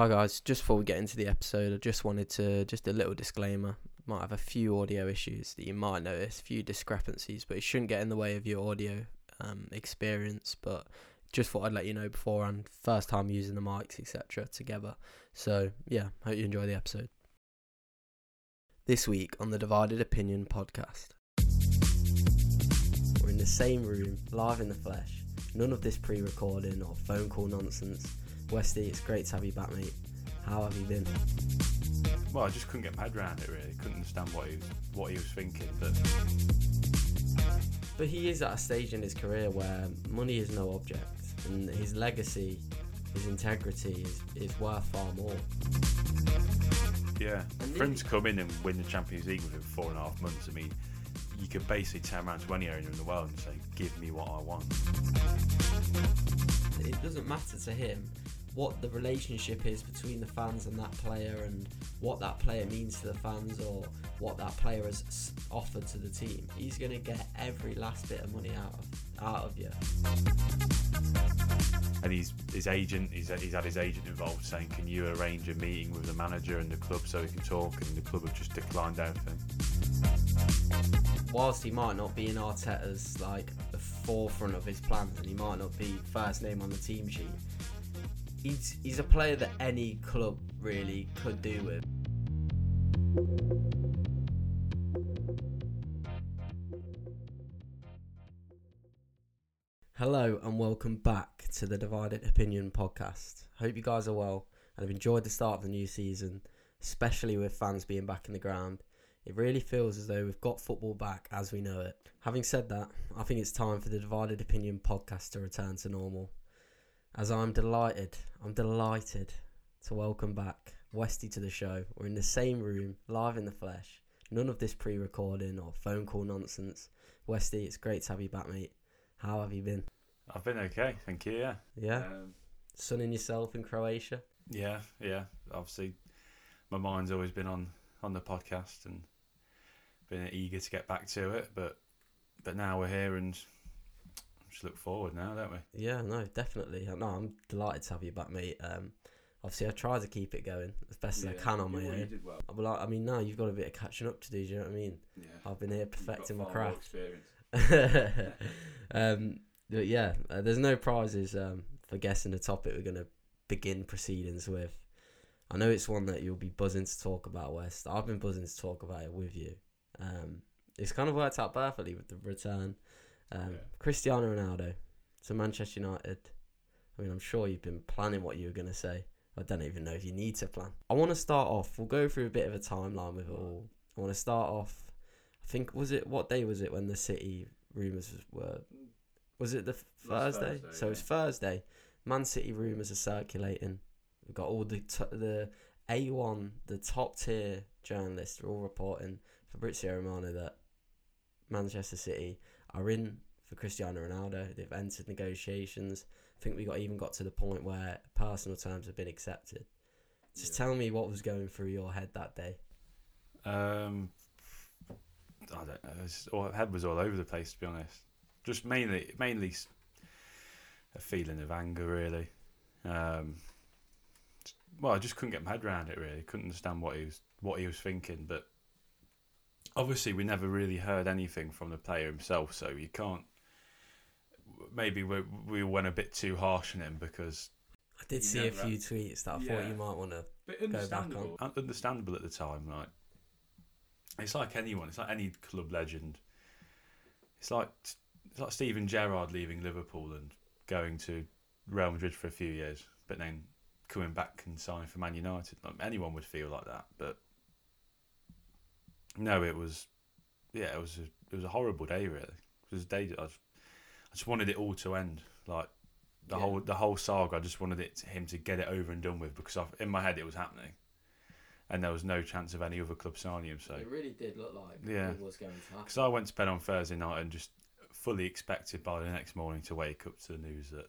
Hi guys, just before we get into the episode, I just wanted to just a little disclaimer. Might have a few audio issues that you might notice, a few discrepancies, but it shouldn't get in the way of your audio um, experience. But just thought I'd let you know beforehand. First time using the mics, etc. Together. So yeah, hope you enjoy the episode. This week on the Divided Opinion podcast, we're in the same room, live in the flesh. None of this pre-recording or phone call nonsense. Westy, it's great to have you back, mate. How have you been? Well, I just couldn't get my head around it. Really, couldn't understand what he was what he was thinking. But But he is at a stage in his career where money is no object, and his legacy, his integrity is, is worth far more. yeah, And for him to come in and win the Champions League within four and a half months, I mean, you could basically turn around to any owner in the world and say, "Give me what I want." It doesn't matter to him what the relationship is between the fans and that player, and what that player means to the fans, or what that player has offered to the team. He's going to get every last bit of money out of out of you. And he's his agent. He's, he's had his agent involved, saying, "Can you arrange a meeting with the manager and the club so we can talk?" And the club have just declined everything. whilst he might not be in Arteta's like the forefront of his plans and he might not be first name on the team sheet, he's he's a player that any club really could do with. Hello and welcome back to the Divided Opinion podcast. Hope you guys are well and have enjoyed the start of the new season, especially with fans being back in the ground. It really feels as though we've got football back as we know it. Having said that, I think it's time for the Divided Opinion podcast to return to normal. As I'm delighted, I'm delighted to welcome back Westy to the show. We're in the same room, live in the flesh. None of this pre recording or phone call nonsense. Westy, it's great to have you back, mate. How have you been? I've been okay, thank you. Yeah. Yeah? Um, Sunning yourself in Croatia? yeah, yeah. Obviously, my mind's always been on on the podcast and been eager to get back to it, but but now we're here and just look forward now, don't we? Yeah, no, definitely. No, I'm delighted to have you back, mate. Um, obviously, I try to keep it going as best as I can on my own. did well. Well, I I mean, now you've got a bit of catching up to do. Do you know what I mean? Yeah. I've been here perfecting my You've got far more craft. um, but yeah, uh, there's no prizes um, for guessing the topic we're going to begin proceedings with. I know it's one that you'll be buzzing to talk about, West. I've been buzzing to talk about it with you. Um, it's kind of worked out perfectly with the return. Um, Yeah. Cristiano Ronaldo to Manchester United. I mean, I'm sure you've been planning what you were going to say. I don't even know if you need to plan. I want to start off. We'll go through a bit of a timeline with it all. I want to start off. I think was it what day was it when the City rumours were? Was it the f- Thursday? Thursday, So it's Thursday. Man City rumours are circulating. We've got all the t- the A1, the top tier journalists are all reporting Fabrizio Romano that Manchester City are in for Cristiano Ronaldo. They've entered negotiations. I think we got even got to the point where personal terms have been accepted. Just Yeah. tell me what was going through your head that day. Um, I don't know. It's all, head was all over the place, to be honest. Just mainly, mainly a feeling of anger, really. Um, well, I just couldn't get my head around it. Really, couldn't understand what he was what he was thinking. But obviously, we never really heard anything from the player himself, so you can't. Maybe we we went a bit too harsh on him because I did You see a never- few tweets that I thought you might want to. But back understandable. Un- Understandable at the time, like it's like anyone. It's like any club legend. It's like it's like Steven Gerrard leaving Liverpool and going to Real Madrid for a few years, but then coming back and signing for Man United. Like, anyone would feel like that, but no, it was yeah, it was a, it was a horrible day. Really, it was a day that I, was, I just wanted it all to end. Like the Yeah. whole the whole saga. I just wanted it to, him to get it over and done with because I, in my head it was happening, and there was no chance of any other club signing him. So it really did look like Yeah. was going to happen. because I went to bed on Thursday night and just fully expected by the next morning to wake up to the news that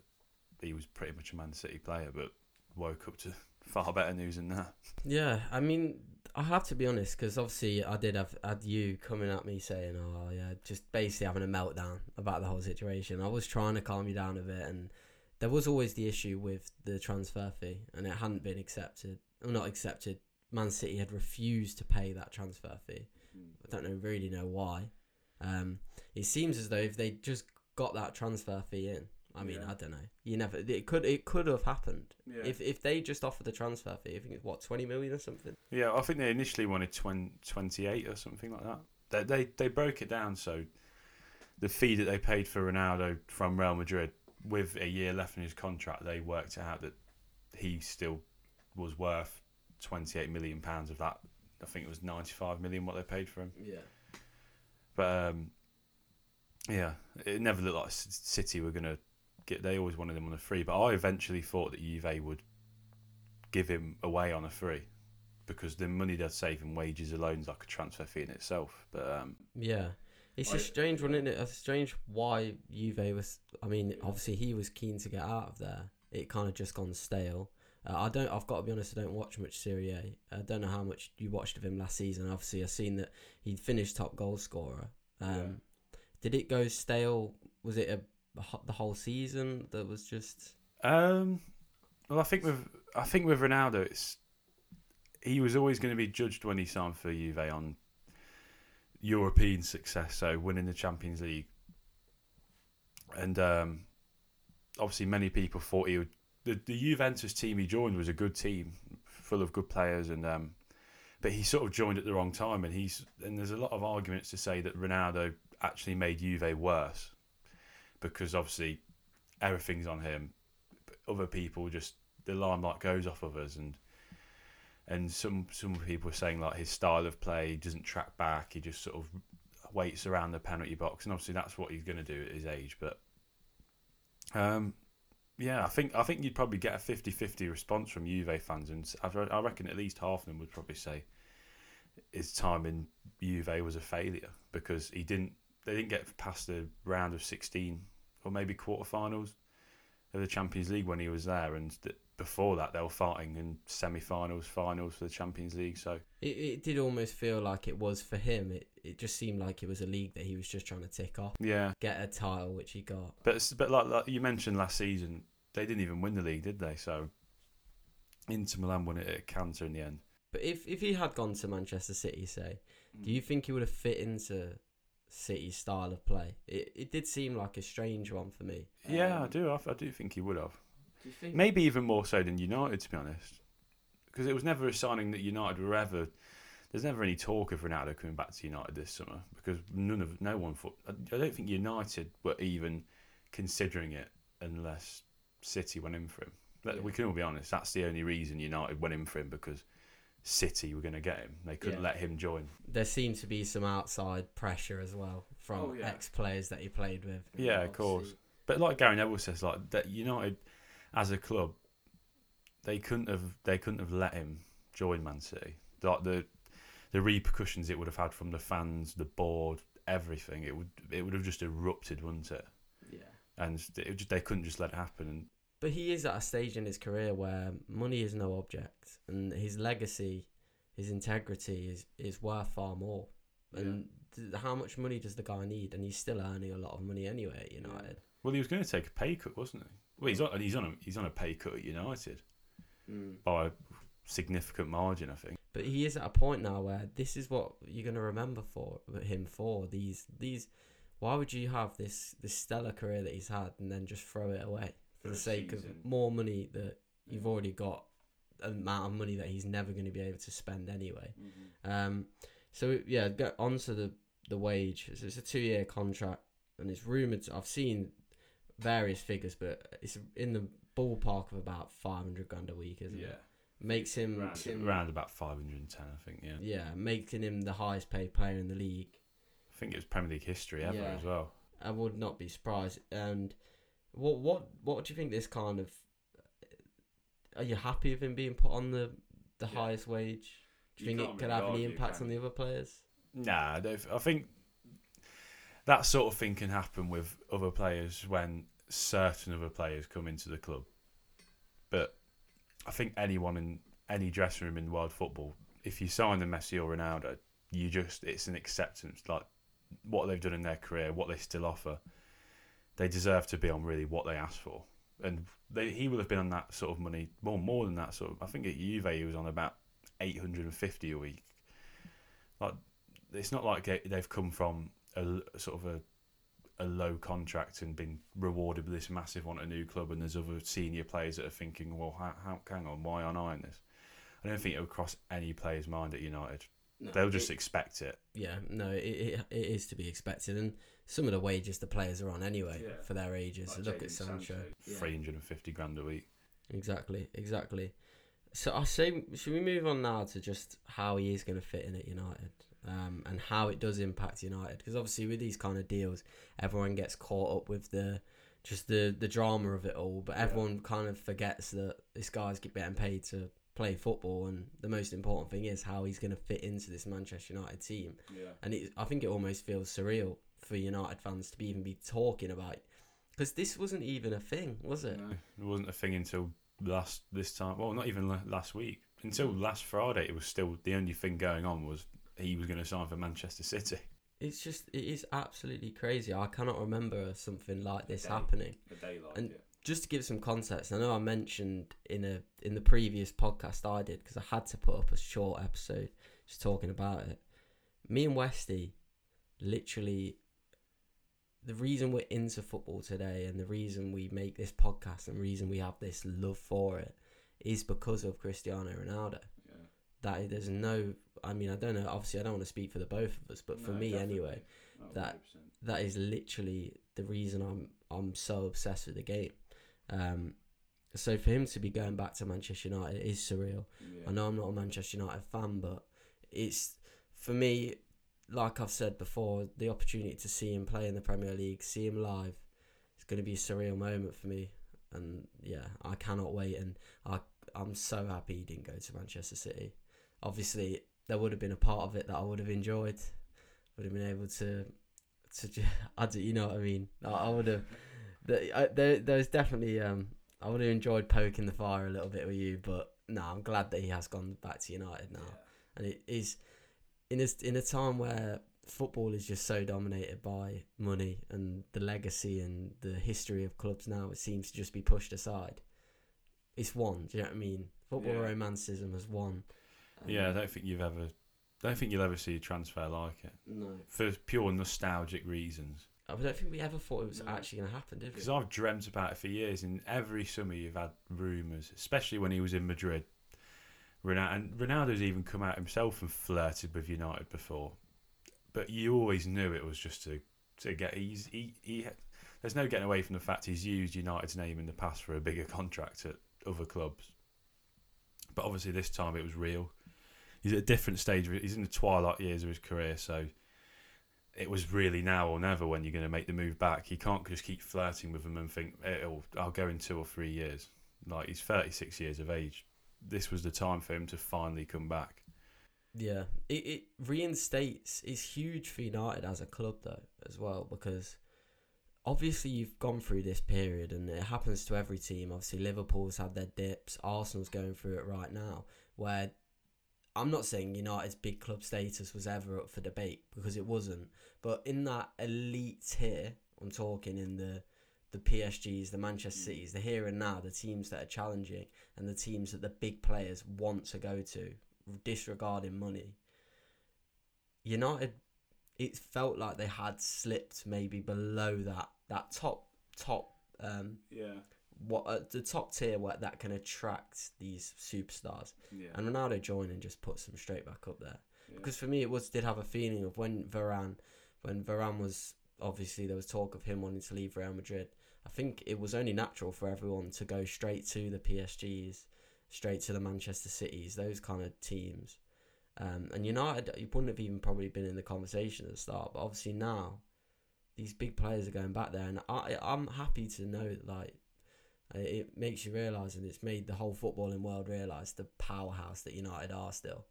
he was pretty much a Man City player, but woke up to far better news than that. Yeah, I mean, I have to be honest because obviously I did have had you coming at me saying, "Oh yeah," just basically having a meltdown about the whole situation. I was trying to calm you down a bit, and there was always the issue with the transfer fee, and it hadn't been accepted. Well, not accepted. Man City had refused to pay that transfer fee. I don't know really know why. Um, it seems as though if they just got that transfer fee in, I mean, Yeah. I don't know. You never. It could. It could have happened Yeah. if if they just offered the transfer fee. I think it's what twenty million or something. Yeah, I think they initially wanted 20, 28 or something like that. They, they they broke it down so the fee that they paid for Ronaldo from Real Madrid with a year left in his contract, they worked out that he still was worth 28 million pounds of that. I think it was 95 million what they paid for him. Yeah. But um, yeah, it never looked like City were going to get. They always wanted him on a free, but I eventually thought that Juve would give him away on a free because the money they'd save in wages alone is like a transfer fee in itself. But um, Yeah. It's I- a strange one, isn't it? It's strange why Juve was. I mean, obviously he was keen to get out of there. It kind of just gone stale. Uh, I don't. I've got to be honest. I don't watch much Serie A. I don't know how much you watched of him last season. Obviously, I've seen that he finished top goal scorer. Um, Yeah. Did it go stale? Was it a, the whole season that was just? um, well, I think with I think with Ronaldo, it's he was always going to be judged when he signed for Juve on European success, so winning the Champions League, and um, obviously many people thought he would. The, the Juventus team he joined was a good team, full of good players, and um, but he sort of joined at the wrong time, and he's and there's a lot of arguments to say that Ronaldo actually made Juve worse because obviously everything's on him. Other people just the limelight goes off of us, and and some some people are saying like his style of play doesn't track back. He just sort of waits around the penalty box, and obviously that's what he's going to do at his age. But um, yeah, I think I think you'd probably get a 50-50 response from Juve fans, and I reckon at least half of them would probably say his time in Juve was a failure because he didn't. They didn't get past the round of sixteen or maybe quarterfinals of the Champions League when he was there, and th- before that they were fighting in semi-finals, finals for the Champions League. So It, it did almost feel like it was for him. It it just seemed like it was a league that he was just trying to tick off, yeah, get a title, which he got. but it's- but like, like you mentioned last season, they didn't even win the league, did they? So Inter Milan won it at Cantor in the end. But if if he had gone to Manchester City, say, do hmm. you think he would have fit into City's style of play? It it did seem like a strange one for me. Yeah, I Um, do. I, I do think he would have. Do you think? Maybe even more so than United, to be honest, because it was never a signing that United were ever. There's never any talk of Ronaldo coming back to United this summer because none of no one thought. I I don't think United were even considering it unless City went in for him. Yeah. We can all be honest. That's the only reason United went in for him because City were going to get him. They couldn't Yeah. let him join. There seemed to be some outside pressure as well from Oh, yeah. ex players that he played with. Yeah, of course. But like Gary Neville says, like that United as a club, they couldn't have they couldn't have let him join Man City. Like the the repercussions it would have had from the fans, the board, everything. It would it would have just erupted, wouldn't it? Yeah. And it would just, they couldn't just let it happen. And But he is at a stage in his career where money is no object, and his legacy, his integrity is is worth far more. And th- how much money does the guy need? And he's still earning a lot of money anyway at United. well, he was going to take a pay cut, wasn't he? Well, he's on he's on a, he's on a pay cut at United mm. by a significant margin, I think. But he is at a point now where this is what you're gonna remember for him for these these. Why would you have this this stellar career that he's had and then just throw it away for, the sake season. of more money that you've already got, an amount of money that he's never going to be able to spend anyway. Um, so yeah, go on to the the wage. So it's a two year contract, and it's rumored. I've seen various figures, but it's in the ballpark of about five hundred grand a week, isn't it? Makes him, Around, him around about 510, I think. Yeah, yeah, making him the highest paid player in the league. I think it was Premier League history ever Yeah. as well. I would not be surprised. And what what what do you think? This kind of are you happy with him being put on the the Yeah. highest wage? Do you, You think it could really have any impact on the other players? Nah, I I think that sort of thing can happen with other players when certain other players come into the club. But I think anyone in any dressing room in world football, if you sign the Messi or Ronaldo, you just it's an acceptance like what they've done in their career, what they still offer. They deserve to be on really what they asked for, and they, he will have been on that sort of money more more than that sort of. I think at Juve he was on about eight hundred and fifty a week. Like it's not like they- they've come from a sort of a a low contract and been rewarded with this massive one at a new club, and there's other senior players that are thinking, well, how, how hang on, why aren't I in this? I don't think it would cross any player's mind at United. No, They'll just it- expect it. yeah, no, it, it, it is to be expected, and some of the wages the players are on anyway Yeah. for their ages. Look at Sancho. Yeah. Three hundred and fifty grand a week. Exactly, exactly. So I say, should we move on now to just how he is going to fit in at United, um, and how it does impact United? Because obviously with these kind of deals, everyone gets caught up with the just the the drama of it all, but Yeah. everyone kind of forgets that this guy's getting paid to play football, and the most important thing is how he's going to fit into this Manchester United team. Yeah. And it, I think it almost feels surreal for United fans to be even be talking about, because this wasn't even a thing, was it? No, it wasn't a thing until last this time. Well, not even last week. Until mm. last Friday, it was still the only thing going on was he was going to sign for Manchester City. It's just it is absolutely crazy. I cannot remember something like this Day. happening. A day like And- Just to give some context, I know I mentioned in a in the previous podcast I did because I had to put up a short episode just talking about it. Me and Westy, literally, the reason we're into football today and the reason we make this podcast and the reason we have this love for it is because of Cristiano Ronaldo. Yeah. That there's no, I mean, I don't know. Obviously, I don't want to speak for the both of us, but for me anyway, that- that is literally the reason I'm I'm so obsessed with the game. Um, so for him to be going back to Manchester United is surreal. I know I'm not a Manchester United fan, but it's for me, like I've said before, the opportunity to see him play in the Premier League, see him live, it's going to be a surreal moment for me. And yeah, I cannot wait. And I I'm so happy he didn't go to Manchester City. Obviously, there would have been a part of it that I would have enjoyed. Would have been able to to I do, you know what I mean. I, I would have. The, I, there, there's definitely um. I would have enjoyed poking the fire a little bit with you, but no, I'm glad that he has gone back to United now, and it is in a in a time where football is just so dominated by money and the legacy and the history of clubs now. It seems to just be pushed aside. It's won. Do you know what I mean? Football Yeah. romanticism has won. Yeah, I don't think you've ever, don't think you'll ever see a transfer like it No, for pure nostalgic reasons. I don't think we ever thought it was No. actually going to happen, did we? Because I've dreamt about it for years, and every summer you've had rumours, especially when he was in Madrid. Ronaldo, and Ronaldo's even come out himself and flirted with United before, but you always knew it was just to to get. He's he, he there's no getting away from the fact he's used United's name in the past for a bigger contract at other clubs. But obviously this time it was real. He's at a different stage. He's in the twilight years of his career, so it was really now or never when you're going to make the move back. You can't just keep flirting with them and think, "It'll, I'll go in two or three years." Like he's 36 years of age. This was the time for him to finally come back. Yeah, it, it reinstates. It's huge for United as a club though as well because obviously you've gone through this period and it happens to every team. Obviously Liverpool's had their dips. Arsenal's going through it right now where I'm not saying United's big club status was ever up for debate because it wasn't. But in that elite tier, I'm talking in the the PSGs, the Manchester Cities, the here and now, the teams that are challenging and the teams that the big players want to go to, disregarding money. United, it felt like they had slipped maybe below that that top top um Yeah, what uh, the top tier where that can attract these superstars. yeah, And Ronaldo joined and just puts them straight back up there. Because for me, it was did have a feeling of when Varane, when Varane was obviously there was talk of him wanting to leave Real Madrid. I think it was only natural for everyone to go straight to the PSGs, straight to the Manchester Cities, those kind of teams. Um, and United, you wouldn't have even probably been in the conversation at the start, but obviously now, these big players are going back there, and I I'm happy to know that like it makes you realise, and it's made the whole footballing world realise the powerhouse that United are still,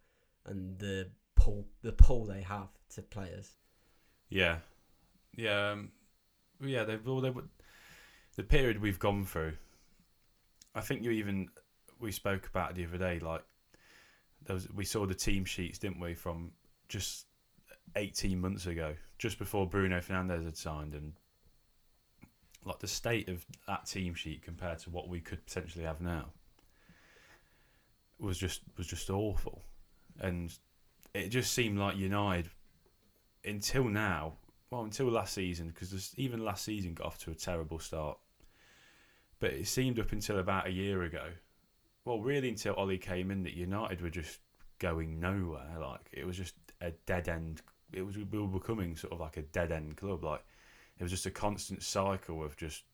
and the pull the pull they have to players. yeah, yeah. Um, yeah, they've all they. The period we've gone through, I think you even we spoke about the other day. Like there was, we saw the team sheets, didn't we, from just eighteen months ago, just before Bruno Fernandes had signed, and like the state of that team sheet compared to what we could potentially have now was just was just awful, and it just seemed like United until now, well until last season, because even last season got off to a terrible start. But it seemed up until about a year ago, well, really until Ollie came in, that United were just going nowhere. Like it was just a dead end. It was we were becoming sort of like a dead end club. Like it was just a constant cycle of just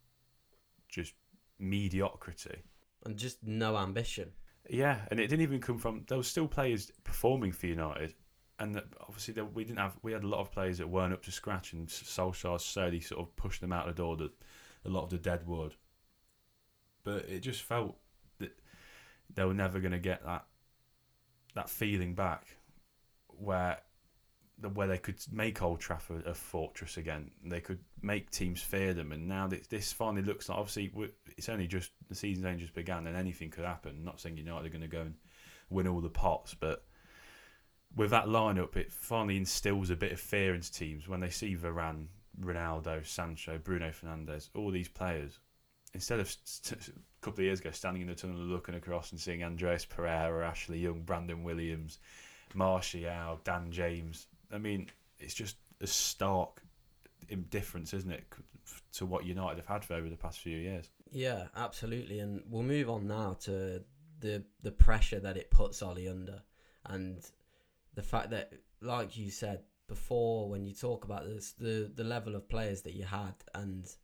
just mediocrity and just no ambition. Yeah, and it didn't even come from. There were still players performing for United, and obviously there, we didn't have. We had a lot of players that weren't up to scratch, and Solskjaer slowly sort of pushed them out the door. That a lot of the dead wood. But it just felt that they were never going to get that that feeling back, where where they could make Old Trafford a fortress again. They could make teams fear them, and now this finally looks like obviously it's only just the season's only just began, and anything could happen. not saying United are going to go and win all the pots, but with that lineup, it finally instills a bit of fear into teams when they see Varane, Ronaldo, Sancho, Bruno Fernandes, all these players. Instead of a couple of years ago standing in the tunnel looking across and seeing Andreas Pereira, Ashley Young, Brandon Williams, Martial, Dan James, I mean, it's just a stark difference, isn't it, to what United have had for over the past few years? Yeah, absolutely. And we'll move on now to the the pressure that it puts Ollie under, and the fact that, like you said before, when you talk about this, the the level of players that you had and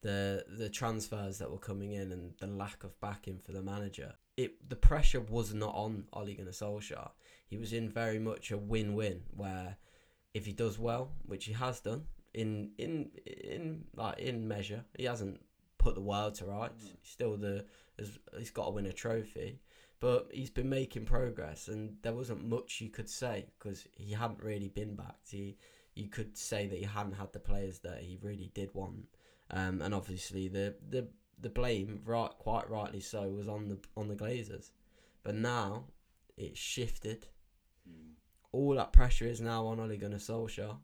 the the transfers that were coming in and the lack of backing for the manager, it the pressure was not on Ole Gunnar Solskjaer. He was in very much a win win where if he does well, which he has done in in in like in measure, he hasn't put the world to rights. Mm. He's still the he's got to win a trophy, but he's been making progress, and there wasn't much you could say because he hadn't really been backed. He you could say that he hadn't had the players that he really did want, um, and obviously the the the blame, right, quite rightly so, was on the on the Glazers, but now it's shifted all that pressure is now on Ole Gunnar Solskjaer.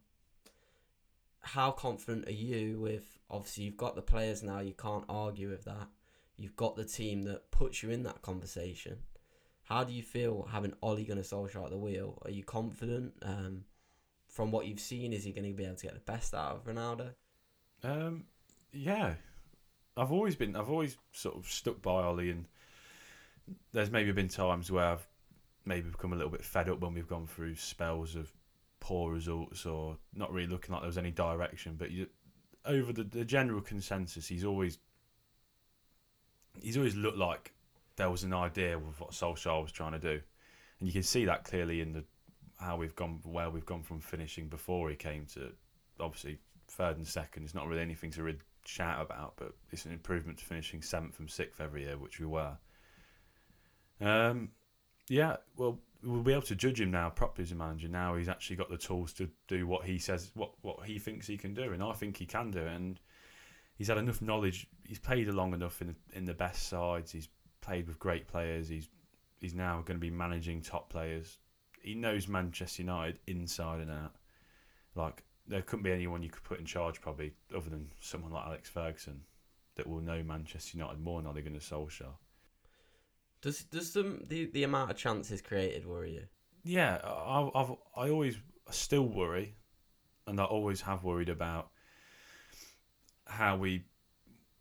How confident are you with? Obviously, you've got the players now. You can't argue with that. You've got the team that puts you in that conversation. How do you feel having Ole Gunnar Solskjaer at the wheel? Are you confident? Um, from what you've seen, is he going to be able to get the best out of Ronaldo? Um, yeah, I've always been. I've always sort of stuck by Ollie, and there's maybe been times where I've maybe become a little bit fed up when we've gone through spells of poor results or not really looking like there was any direction. But you, over the, the general consensus, he's always he's always looked like there was an idea of what Solskjaer was trying to do, and you can see that clearly in the how we've gone where we've gone from finishing before he came to obviously third and second. It's not really anything to really shout about, but it's an improvement to finishing seventh from sixth every year, which we were. Um, yeah, well, we'll be able to judge him now properly as a manager. Now he's actually got the tools to do what he says, what what he thinks he can do, and I think he can do it. And he's had enough knowledge. He's played long enough in in the best sides. He's played with great players. He's he's now going to be managing top players. He knows Manchester United inside and out. Like there couldn't be anyone you could put in charge probably other than someone like Alex Ferguson that will know Manchester United more than Ole Gunnar Solskjaer. Does does the, the amount of chances created worry you? Yeah, I, I've I always still worry, and I always have worried about how we.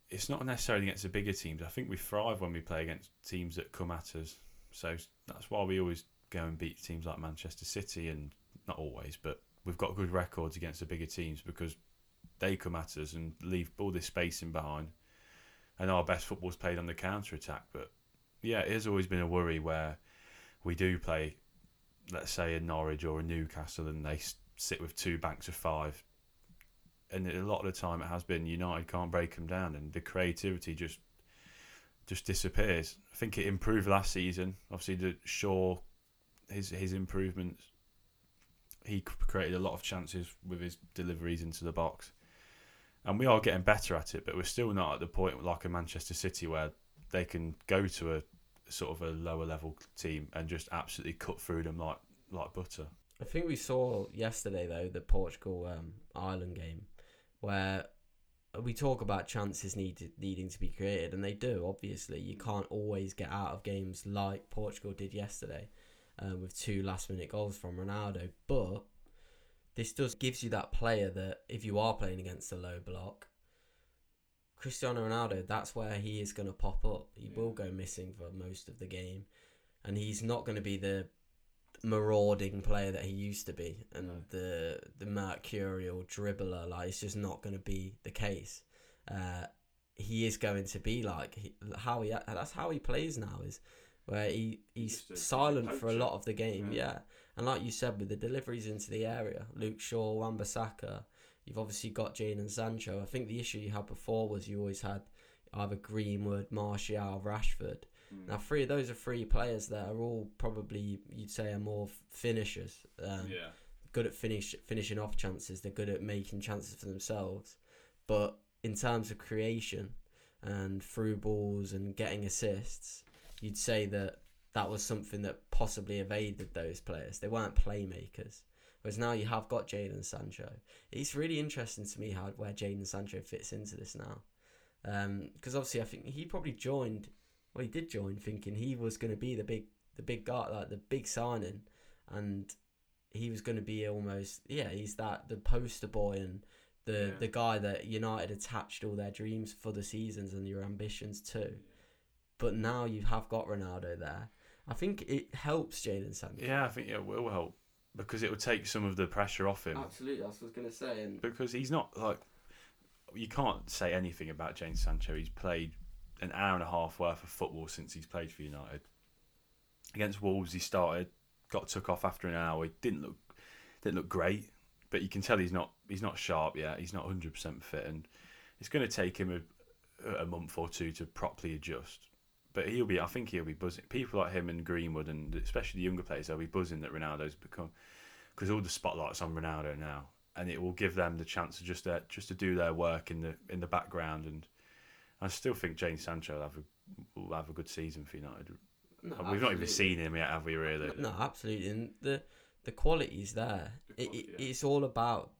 It's not necessarily against the bigger teams. I think we thrive when we play against teams that come at us. So that's why we always go and beat teams like Manchester City, and not always, but we've got good records against the bigger teams because they come at us and leave all this space in behind. And our best football's played on the counter attack, but yeah, it has always been a worry where we do play, let's say, a Norwich or a Newcastle, and they sit with two banks of five. And a lot of the time, it has been United can't break them down, and the creativity just just disappears. I think it improved last season. Obviously, the Shaw, his his improvements, he created a lot of chances with his deliveries into the box, and we are getting better at it. But we're still not at the point like a Manchester City where they can go to a sort of a lower level team and just absolutely cut through them like like butter. I think we saw yesterday though the Portugal um, Ireland game where we talk about chances needed needing to be created, and they do. Obviously, you can't always get out of games like Portugal did yesterday, uh, with two last minute goals from Ronaldo. But this does gives you that player that if you are playing against a low block, Cristiano Ronaldo, that's where he is going to pop up. He Yeah. will go missing for most of the game, and he's not going to be the marauding player that he used to be, and No. the the mercurial dribbler. Like it's just not going to be the case. Uh, he is going to be like he, how he that's how he plays now is where he he's a- just a silent for a lot of the game. Yeah. Yeah. and like you said with the deliveries into the area, Luke Shaw, Wan-Bissaka, you've obviously got Jadon Sancho. I think the issue you had before was you always had either Greenwood, Martial, Rashford. Mm. Now, three of those are three players that are all probably you'd say are more finishers. Um, yeah. good at finish finishing off chances. They're good at making chances for themselves. But in terms of creation and through balls and getting assists, you'd say that that was something that possibly evaded those players. They weren't playmakers. Whereas now you have got Jadon Sancho. It's really interesting to me how where Jadon Sancho fits into this now. Um, because obviously, I think he probably joined. Well, he did join thinking he was going to be the big, the big guy, like the big signing, and he was going to be almost yeah. He's that the poster boy and the Yeah. the guy that United attached all their dreams for the seasons and your ambitions to. But now you have got Ronaldo there. I think it helps Jadon Sancho. Yeah, I think it will help because it will take some of the pressure off him. Absolutely, that's what I was going to say. And Because he's not like you can't say anything about Jadon Sancho. He's played an hour and a half worth of football since he's played for United. Against Wolves, he started, got took off after an hour. He didn't look didn't look great, but you can tell he's not he's not sharp yet. He's not hundred percent fit, and it's going to take him a, a month or two to properly adjust. But he'll be, I think he'll be buzzing. People like him and Greenwood, and especially the younger players, they'll be buzzing that Ronaldo's become because all the spotlight's on Ronaldo now, and it will give them the chance to just uh, just to do their work in the in the background. And I still think Jadon Sancho will have a will have a good season for United. No, We've not even seen him yet, have we? Really? No, absolutely. And the the quality's there. The It, quality, it, yeah. It's all about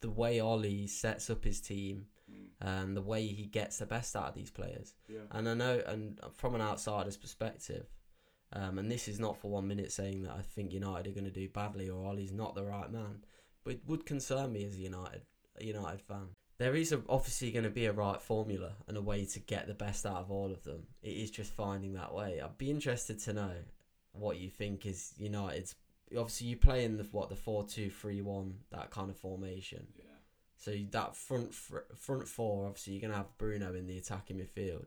the way Ollie sets up his team. And the way he gets the best out of these players. Yeah. And I know, and from an outsider's perspective, um, and this is not for one minute saying that I think United are going to do badly or Ollie's not the right man, but it would concern me as a United a United fan. There is a, obviously going to be a right formula and a way to get the best out of all of them. It is just finding that way. I'd be interested to know what you think is United's. Obviously, you play in the what the four two three one that kind of formation. Yeah. So that front fr- front four, obviously, you're gonna have Bruno in the attacking midfield.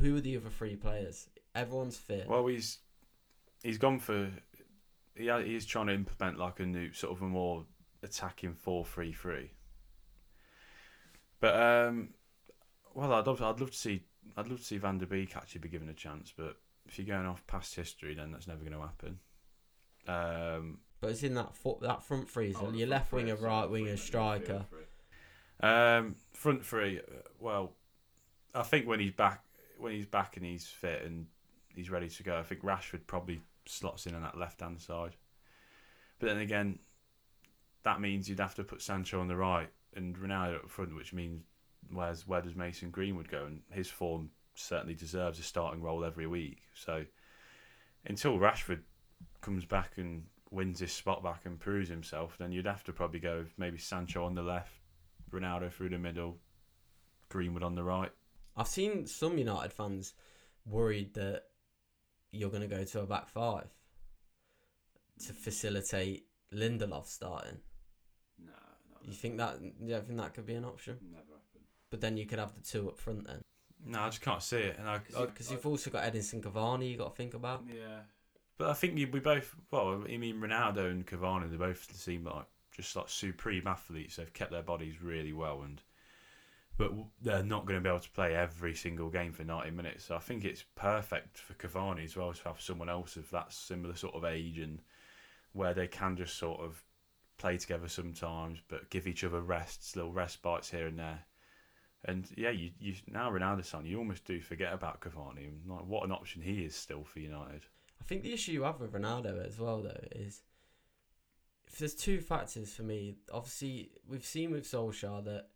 Who are the other three players? Everyone's fit. Well, he's he's gone for he he's trying to implement like a new sort of a more attacking four three three. But um, well, I'd love I'd love to see I'd love to see Van der Beek actually be given a chance. But if you're going off past history, then that's never going to happen. Um, but it's in that that front three. So Oh, your left winger, right winger, striker. Um, front three. uh, Well, I think when he's back, when he's back and he's fit and he's ready to go, I think Rashford probably slots in on that left hand side. But then again, that means you'd have to put Sancho on the right and Ronaldo up front, which means where's where does Mason Greenwood go? And his form certainly deserves a starting role every week. So until Rashford comes back and wins his spot back and proves himself, then you'd have to probably go with maybe Sancho on the left, Ronaldo through the middle, Greenwood on the right. I've seen some United fans worried that you're going to go to a back five to facilitate Lindelof starting. No, You think that? You don't think that could be an option? never happened. But then you could have the two up front then, No, I just can't see it, and I, I because you've also got Edinson Cavani. You got to think about. yeah. But I think we both. Well, I mean, Ronaldo and Cavani, they both seem like just like supreme athletes. They've kept their bodies really well, and but they're not going to be able to play every single game for ninety minutes. So I think it's perfect for Cavani as well to have someone else of that similar sort of age and where they can just sort of play together sometimes, but give each other rests, little respites here and there. And yeah, you, you now Ronaldo's on, you almost do forget about Cavani like what an option he is still for United. I think the issue you have with Ronaldo as well, though, is if there's two factors for me. Obviously, we've seen with Solskjaer that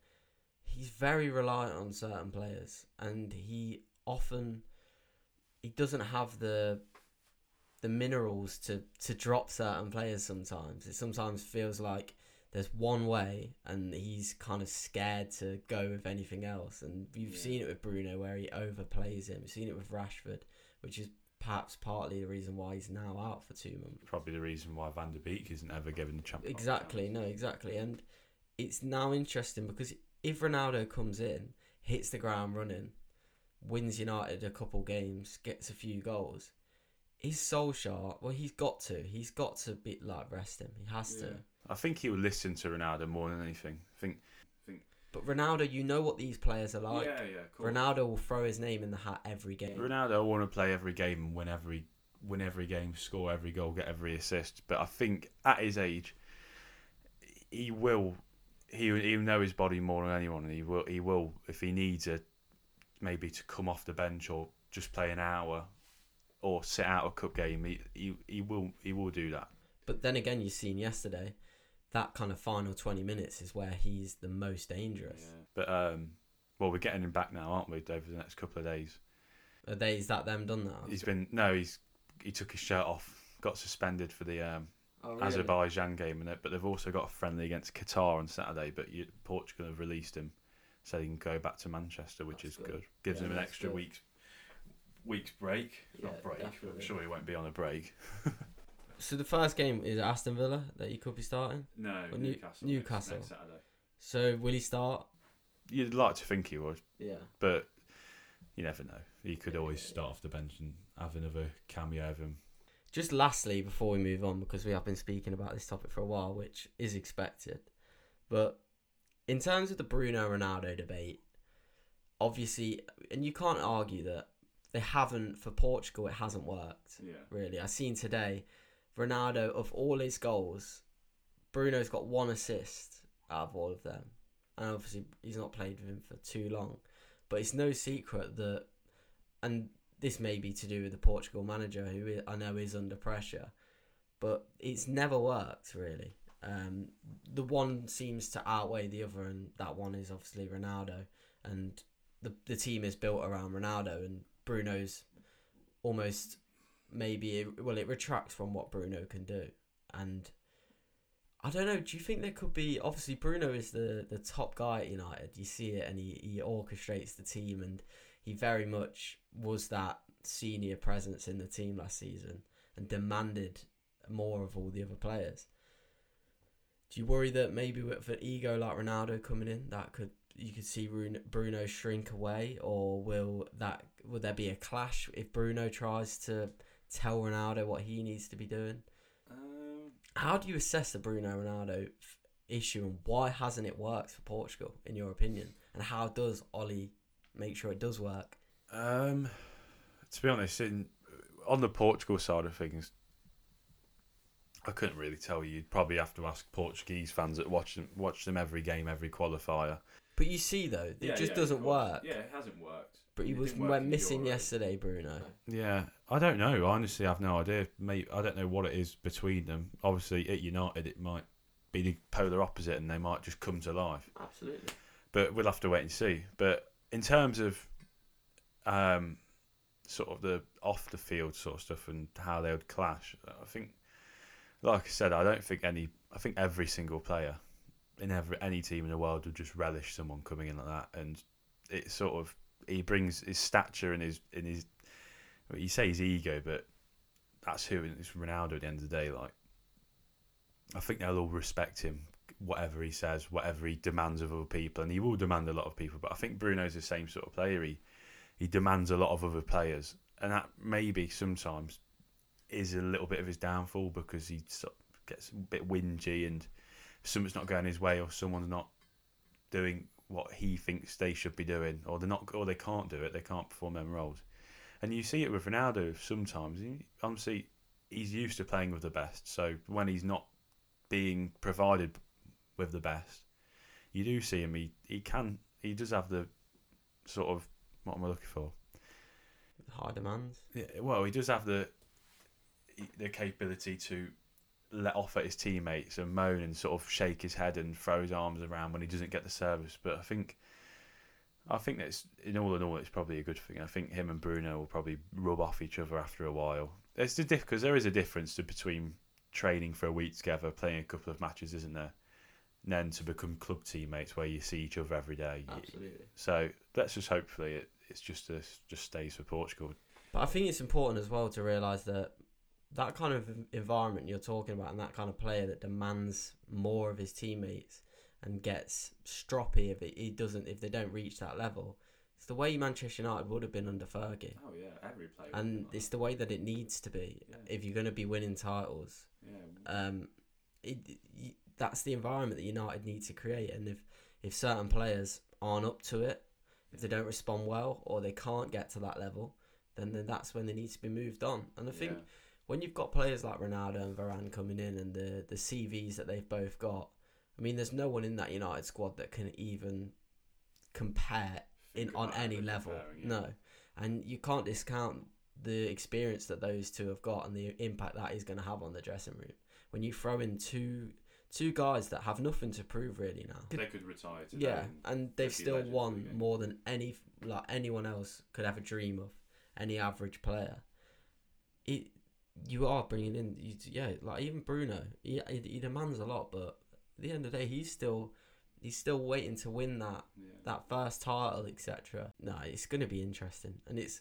he's very reliant on certain players, and he often he doesn't have the the minerals to to drop certain players. Sometimes it sometimes feels like there's one way, and he's kind of scared to go with anything else. And you've Yeah. seen it with Bruno where he overplays him. You've seen it with Rashford, which is perhaps partly the reason why he's now out for two months. Probably the reason why Van der Beek isn't ever given the champion. Exactly, no, exactly. And it's now interesting because if Ronaldo comes in, hits the ground running, wins United a couple games, gets a few goals, he's Solskjaer. Well, he's got to. He's got to be like rest him. He has to. I think he will listen to Ronaldo more than anything. I think. But Ronaldo, you know what these players are like. yeah, yeah, cool. Ronaldo will throw his name in the hat every game. Ronaldo will want to play every game and win every win every game, score every goal, get every assist. But I think at his age, he will he he'll know his body more than anyone, and he will he will if he needs a maybe to come off the bench or just play an hour or sit out a cup game. He he, he will he will do that. But then again, you've seen yesterday, that kind of final twenty minutes is where he's the most dangerous. But um, well, we're getting him back now, aren't we? Over the next couple of days. Are they? Is that them done now? He's been no, he's he took his shirt off, got suspended for the um, Oh, really? Azerbaijan game in it, but they've also got a friendly against Qatar on Saturday. But you, Portugal have released him, so he can go back to Manchester, which That's is good. good. Gives Yeah, him an extra good. week's week's break. Yeah, Not break. definitely. I'm sure he won't be on a break. So the first game is Aston Villa that he could be starting. No, Well, New- Newcastle Newcastle. next Saturday. So will he start? You'd like to think he would, Yeah. but you never know. He could always start off the bench and have another cameo of him. Just lastly, before we move on, because we have been speaking about this topic for a while, which is expected, but in terms of the Bruno Ronaldo debate, obviously, and you can't argue that they haven't for Portugal. It hasn't worked. Yeah. really. I seen today, Ronaldo of all his goals, Bruno's got one assist out of all of them, and obviously he's not played with him for too long. But it's no secret that, and this may be to do with the Portugal manager, who I know is under pressure, but it's never worked really. Um, the one seems to outweigh the other, and that one is obviously Ronaldo, and the the team is built around Ronaldo, and Bruno's almost maybe it, well it retracts from what Bruno can do. And I don't know do you think there could be obviously Bruno is the the top guy at United. You see it and he, he orchestrates the team and he very much was that senior presence in the team last season and demanded more of all the other players. Do you worry that maybe with an ego like Ronaldo coming in that could you could see Bruno, shrink away? Or will that will there be a clash if Bruno tries to tell Ronaldo what he needs to be doing. Um, How do you assess the Bruno Ronaldo f- issue and why hasn't it worked for Portugal, in your opinion? And how does Ollie make sure it does work? Um, to be honest, in on the Portugal side of things, I couldn't really tell you. You'd probably have to ask Portuguese fans that watch them, watch them every game, every qualifier. But you see, though, it just doesn't work. Yeah, it hasn't worked. But he was went missing Europe. yesterday, Bruno. Yeah, I don't know. Honestly, I've no idea. Mate, I don't know what it is between them. Obviously, at United, it might be the polar opposite, and they might just come to life. Absolutely. but we'll have to wait and see. But in terms of um, sort of the off the field sort of stuff and how they would clash, I think, like I said, I don't think any. I think every single player in every any team in the world would just relish someone coming in like that, and it sort of he brings his stature and his in his. well, You say his ego, but that's who it's Ronaldo at the end of the day. Like, I think they'll all respect him whatever he says, whatever he demands of other people, and he will demand a lot of people. But I think Bruno's the same sort of player. He he demands a lot of other players, and that maybe sometimes is a little bit of his downfall because he sort of gets a bit whingy and something's not going his way or someone's not doing what he thinks they should be doing, or they're not, or they can't do it. They can't perform them roles, and you see it with Ronaldo sometimes. Obviously, he's used to playing with the best, so when he's not being provided with the best, you do see him. He he can he does have the sort of what am I looking for? High demands. Yeah, well, he does have the the capability to let off at his teammates and moan and sort of shake his head and throw his arms around when he doesn't get the service. But I think I think that's in all in all, it's probably a good thing. I think him and Bruno will probably rub off each other after a while. It's the diff because there is a difference to, between training for a week together, playing a couple of matches, isn't there? And then to become club teammates where you see each other every day. Absolutely. So let's just hopefully it, it's just a, just stays for Portugal. But I think it's important as well to realise that that kind of environment you're talking about and that kind of player that demands more of his teammates and gets stroppy if he doesn't if they don't reach that level. It's the way Manchester United would have been under Fergie, Oh yeah, every player. and it's the way that it needs to be Yeah. if you're going to be winning titles. yeah. Um, it, y that's the environment that United need to create, and if if certain players aren't up to it, if they don't respond well or they can't get to that level, then then that's when they need to be moved on. And I think when you've got players like Ronaldo and Varane coming in and the the CVs that they've both got, I mean, there's no one in that United squad that can even compare in on any level. No, and you can't discount the experience that those two have got and the impact that is going to have on the dressing room. When you throw in two two guys that have nothing to prove really now. they could retire today. Yeah, and they've still won more than any like anyone else could ever dream of. Any average player, it you are bringing in you, yeah like even Bruno he, he he demands a lot, but at the end of the day he's still he's still waiting to win that yeah. that first title etc. No, it's going to be interesting, and it's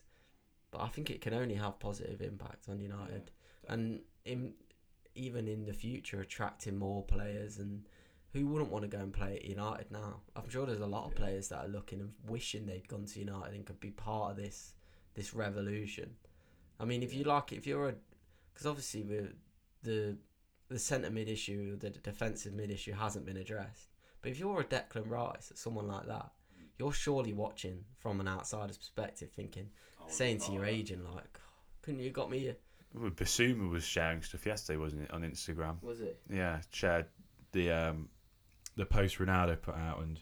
but I think it can only have positive impact on United, and in even in the future attracting more players and who wouldn't want to go and play at United now? I'm sure there's a lot of Yeah. players that are looking and wishing they'd gone to United and could be part of this this revolution. I mean, if you like, if you're a, because obviously the the the centre mid issue, the defensive mid issue hasn't been addressed. But if you're a Declan Rice, someone like that, you're surely watching from an outsider's perspective, thinking, saying to your agent like, "Couldn't you got me?" A... Well, Bissouma was sharing stuff yesterday, wasn't it, on Instagram? Was it? Yeah, shared the um, the post Ronaldo put out and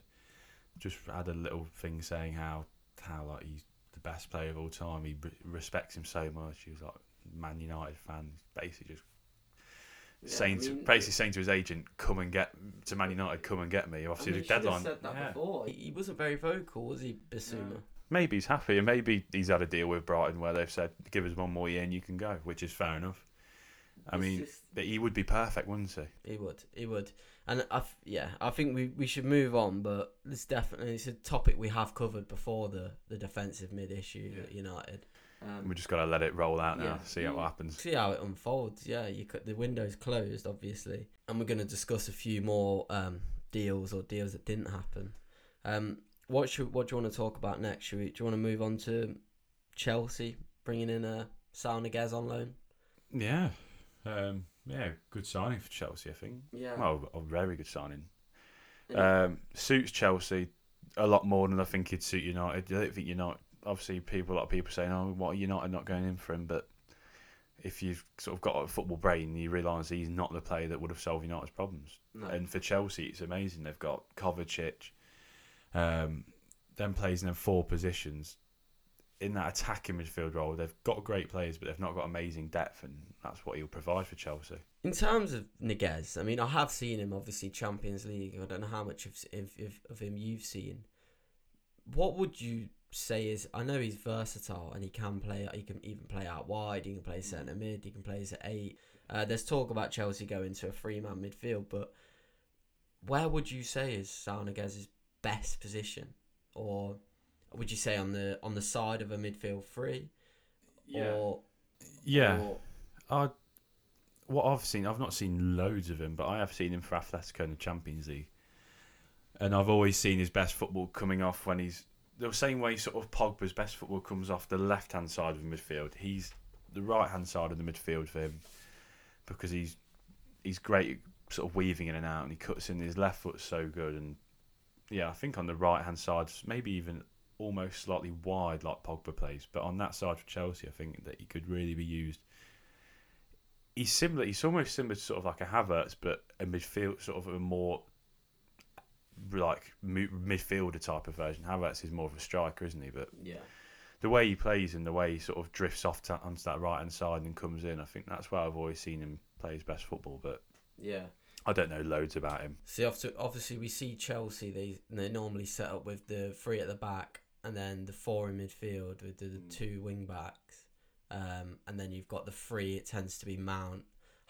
just had a little thing saying how how like he's the best player of all time. He re- respects him so much. He was like Man United fan, basically just saying to, basically saying to his agent, "Come and get to Man United. Come and get me." Obviously, the deadline. Said that yeah. before. He he wasn't very vocal, was he, Bissouma? Maybe he's happy, and maybe he's had a deal with Brighton where they've said, "Give us one more year and you can go," which is fair enough. I It's mean, just- but he would be perfect, wouldn't he? He would. He would. And I, f- yeah, I think we, we should move on. But it's definitely it's a topic we have covered before the, the defensive mid issue Yeah. at United. Um, We just got to let it roll out now, Yeah. see how it happens. see how it unfolds. Yeah, you could, the window's closed, obviously, and we're going to discuss a few more um, deals or deals that didn't happen. Um, what should what do you want to talk about next? Should we, do you want to move on to Chelsea bringing in a Saul Niguez on loan? Yeah, um, yeah, good signing for Chelsea, I think. Yeah. Well, a very good signing. Yeah. Um, suits Chelsea a lot more than I think he'd suit United. I don't think United. Obviously, people a lot of people saying, "Oh, what are United not going in for him?" But if you've sort of got a football brain, you realise he's not the player that would have solved United's problems. No. And for Chelsea, it's amazing. They've got Kovacic, um, then plays in them four positions. In that attacking midfield role, they've got great players, but they've not got amazing depth, and that's what he'll provide for Chelsea. In terms of Niguez, I mean, I have seen him obviously Champions League. I don't know how much of, of, of him you've seen. What would you say is? I know he's versatile and he can play. He can even play out wide. He can play centre mid. He can play as an eight. Uh, there's talk about Chelsea going to a three man midfield, but where would you say is Saul Niguez's best position, or would you say on the on the side of a midfield three, or yeah. or- what I've seen, I've not seen loads of him, but I have seen him for Atletico in the Champions League, and I've always seen his best football coming off when he's the same way sort of Pogba's best football comes off the left hand side of the midfield. He's the right hand side of the midfield for him because he's he's great at sort of weaving in and out, and he cuts in his left foot so good, and yeah, I think on the right hand side, maybe even almost slightly wide like Pogba plays, but on that side for Chelsea, I think that he could really be used he's similar. He's almost similar to sort of like a Havertz, but a midfield, sort of a more like midfielder type of version. Havertz is more of a striker, isn't he? But yeah. the way he plays and the way he sort of drifts off to, onto that right hand side and comes in, I think that's where I've always seen him play his best football. But Yeah. I don't know loads about him. See, obviously, obviously we see Chelsea. They they normally set up with the three at the back and then the four in midfield with the, the Mm. two wing backs, um, and then you've got the three. It tends to be Mount,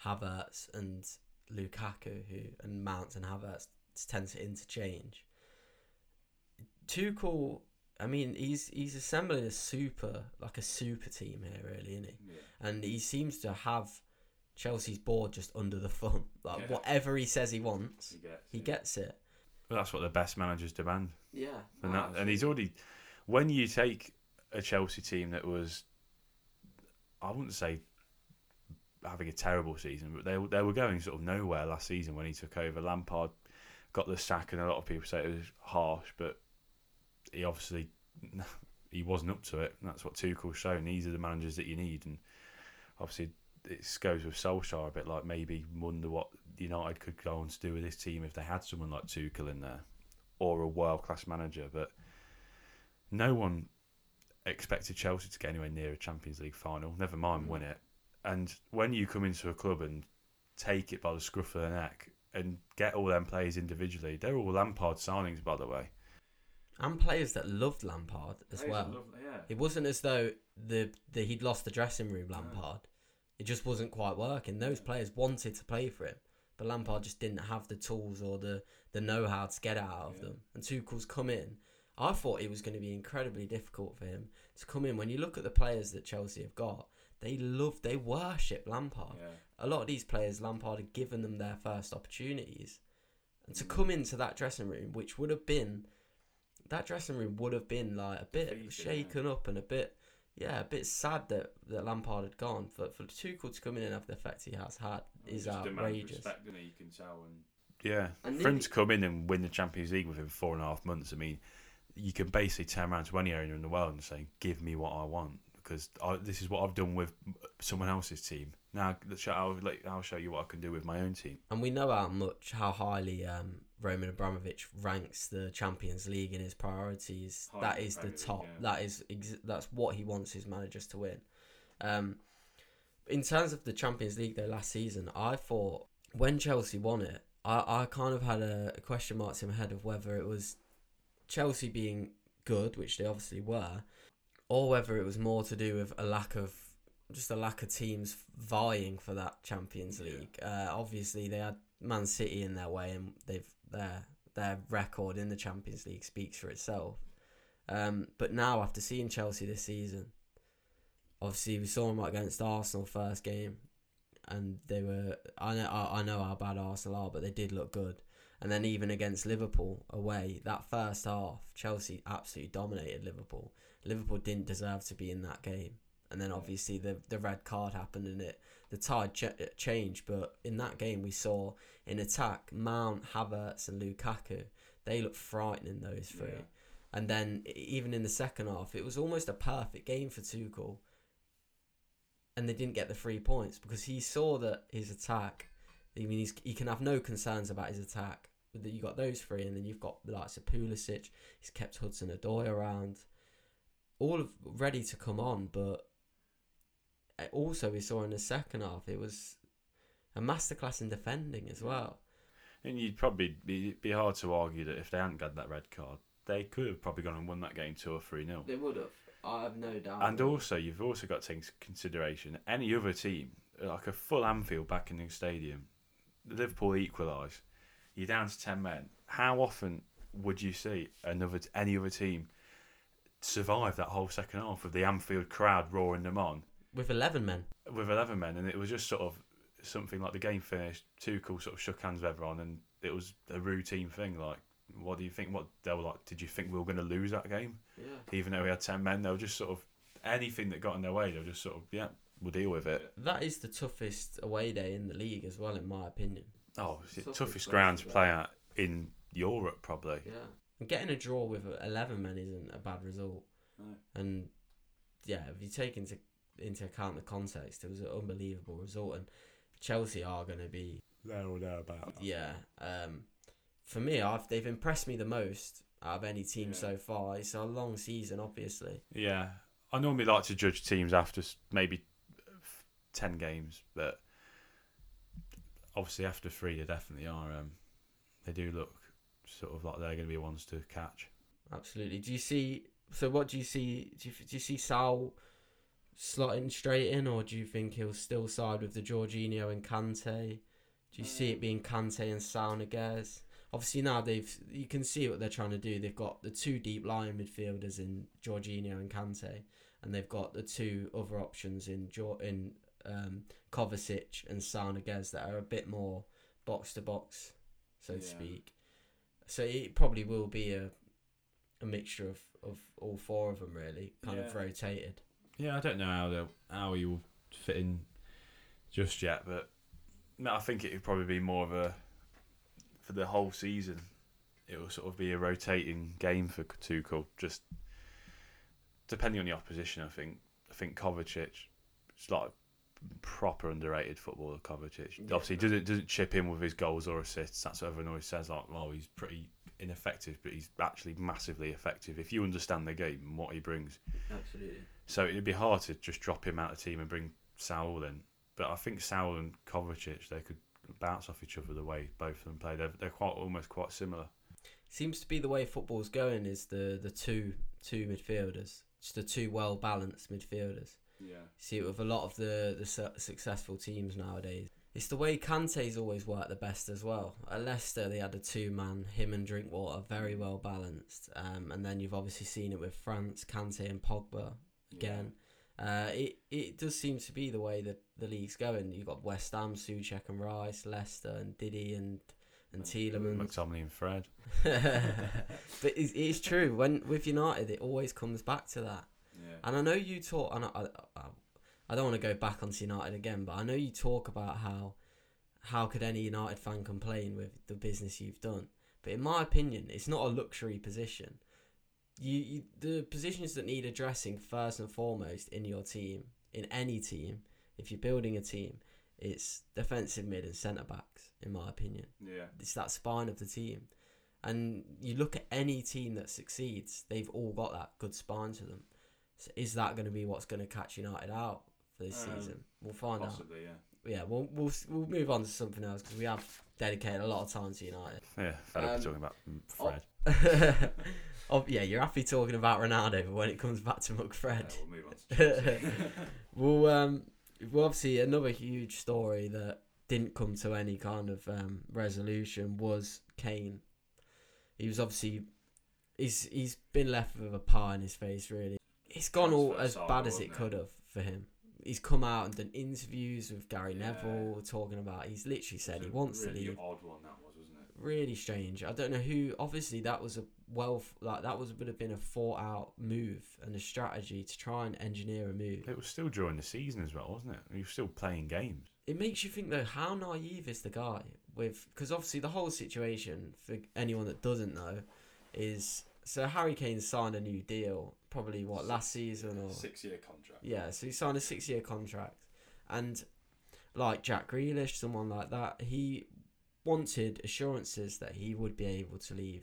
Havertz, and Lukaku, who and Mount and Havertz tend to interchange. Tuchel, I mean, he's he's assembling a super like a super team here, really, isn't he? and he seems to have Chelsea's board just under the thumb. Like Yeah. whatever he says he wants, he gets it. But that's what the best managers demand. Yeah, And that, and he's already when you take a Chelsea team that was I wouldn't say having a terrible season, but they they were going sort of nowhere last season when he took over. Lampard got the sack, and a lot of people say it was harsh, but he obviously he wasn't up to it. And that's what Tuchel's shown. These are the managers that you need, and obviously it goes with Solskjaer a bit. Like maybe wonder what United could go on to do with this team if they had someone like Tuchel in there, or a world class manager. But no one expected Chelsea to get anywhere near a Champions League final. Never mind mm. win it. And when you come into a club and take it by the scruff of the neck and get all them players individually, they're all Lampard signings, by the way. and players that loved Lampard as well. It wasn't as though the, the he'd lost the dressing room. Lampard, it just wasn't quite working. Those players wanted to play for him, but Lampard just didn't have the tools or the the know how to get it out of them. And Tuchel's come in. I thought it was going to be incredibly difficult for him to come in. When you look at the players that Chelsea have got, they love, they worship Lampard. a lot of these players, Lampard had given them their first opportunities, and to mm. come into that dressing room, which would have been, that dressing room would have been like a bit Defeated, shaken up and a bit, yeah, a bit sad that, that Lampard had gone. For for Tuchel to come in and have the effect he has had is outrageous. You can tell. And... Yeah, And for him to come in and win the Champions League within four and a half months, I mean, you can basically turn around to any owner in the world and say, "Give me what I want," because this is what I've done with someone else's team. Now, I'll, I'll show you what I can do with my own team. And we know how much, how highly um, Roman Abramovich ranks the Champions League in his priorities. Highly that is the top. yeah. That is ex- that's what he wants his managers to win. Um, in terms of the Champions League, though, last season, I thought when Chelsea won it, I, I kind of had a, a question marks in my head of whether it was Chelsea being good, which they obviously were, or whether it was more to do with a lack of just a lack of teams vying for that Champions Yeah. League. Uh, obviously, they had Man City in their way, and they've their their record in the Champions League speaks for itself. Um, but now, after seeing Chelsea this season, obviously we saw them against Arsenal first game, and they were I know I, I know how bad Arsenal are, but they did look good. And then even against Liverpool away, that first half, Chelsea absolutely dominated Liverpool. Liverpool didn't deserve to be in that game. And then obviously the the red card happened and it the tide ch- uh, changed. But in that game, we saw in attack Mount, Havertz, and Lukaku. They looked frightening those three. Yeah. And then even in the second half, it was almost a perfect game for Tuchel. And they didn't get the three points because he saw that his attack. I mean, he's, he can have no concerns about his attack. That you got those three, and then you've got the likes of Pulisic. He's kept Hudson Odoi around, all of ready to come on. But uh, also, we saw in the second half it was a masterclass in defending as well. And you'd probably be, be hard to argue that if they hadn't got that red card, they could have probably gone and won that game two or three nil. They would have. I have no doubt. And also, you've also got to take into consideration any other team, like a full Anfield back in the stadium, Liverpool equalise, you're down to 10 men. How often would you see another any other team survive that whole second half of the Anfield crowd roaring them on with eleven men. with 11 men? And it was just sort of something like the game finished, Tuchel sort of shook hands with everyone, and it was a routine thing. Like, what do you think? What they were like? Did you think we were going to lose that game? Yeah. even though we had 10 men, they were just sort of anything that got in their way, they were just sort of, yeah, we'll deal with it. That is the toughest away day in the league as well, in my opinion. Oh, it's the Toughest toughest place ground to to play. play at in Europe, probably. Yeah. And getting a draw with eleven men isn't a bad result. No. And yeah, if you take into into account the context, it was an unbelievable result. And Chelsea are going to be There or thereabouts. yeah. Um, for me, I've they've impressed me the most out of any team Yeah. so far. It's a long season, obviously. Yeah. I normally like to judge teams after maybe 10 games, but obviously after three, they definitely are. Um, they do look sort of like they're going to be ones to catch. Absolutely. Do you see? So what do you see? Do you, do you see Saul slotting straight in, or do you think he'll still side with the Jorginho and Kante? Do you see it being Kante and Saul Niguez? Obviously now they've you can see what they're trying to do. They've got the two deep line midfielders in Jorginho and Kante, and they've got the two other options in jo- in um, Kovacic and Saul Niguez that are a bit more box to box, so to speak. So it probably will be a a mixture of, of all four of them really, kind of rotated. Yeah, I don't know how they'll, how he will fit in just yet, but no, I think it would probably be more of a for the whole season. It will sort of be a rotating game for Tuchel, just depending on the opposition. I think I think Kovacic, it's like proper underrated footballer. Kovacic Yeah. obviously doesn't doesn't chip in with his goals or assists. That's what everyone always says. Like, well, he's pretty ineffective, but he's actually massively effective if you understand the game and what he brings. Absolutely. So it'd be hard to just drop him out of the team and bring Saul in. But I think Saul and Kovacic they could bounce off each other the way both of them play. They're they're quite almost quite similar. Seems to be the way football's going is the the two two midfielders, just the two well balanced midfielders. Yeah. See it with a lot of the the su- successful teams nowadays. It's the way Kante's always worked the best as well. At Leicester, they had a two man, him and Drinkwater, very well balanced. Um, and then you've obviously seen it with France, Kante and Pogba again. Uh, it it does seem to be the way that the league's going. You've got West Ham, Soucek and Rice, Leicester and Ndidi and and Tielemans. McTominay and Fred. but it's, it's true when with United, it always comes back to that. And I know you talk, and I, I, I don't want to go back onto United again, but I know you talk about how how could any United fan complain with the business you've done. But in my opinion, it's not a luxury position. You, you the positions that need addressing first and foremost in your team, in any team, if you're building a team, it's defensive mid and centre backs. In my opinion, Yeah. it's that spine of the team. And you look at any team that succeeds, they've all got that good spine to them. So is that going to be what's going to catch United out for this Um, season? We'll find out. yeah. Yeah, we'll we'll we'll move on to something else because we have dedicated a lot of time to United. Yeah. Fed up Um, talking about oh, Fred. oh yeah, you're happy talking about Ronaldo, but when it comes back to McFred, we'll move on. To well, um, well, obviously another huge story that didn't come to any kind of um, resolution was Kane. He was obviously he's he's been left with a pie in his face. Really, it's gone all as saga, bad as it it? could have for him. He's come out and done interviews with Gary Yeah. Neville talking about. He's literally said he wants to leave odd one that was, wasn't it? really strange. I don't know who. Obviously, that was a well, like that was would have been a thought out move and a strategy to try and engineer a move. It was still during the season as well, wasn't it? He was still playing games. It makes you think though, how naive is the guy with? Because obviously the whole situation for anyone that doesn't know is so Harry Kane signed a new deal, probably what last season or Six-year contract. yeah, so he signed a six year contract. And like Jack Grealish, someone like that, he wanted assurances that he would be able to leave.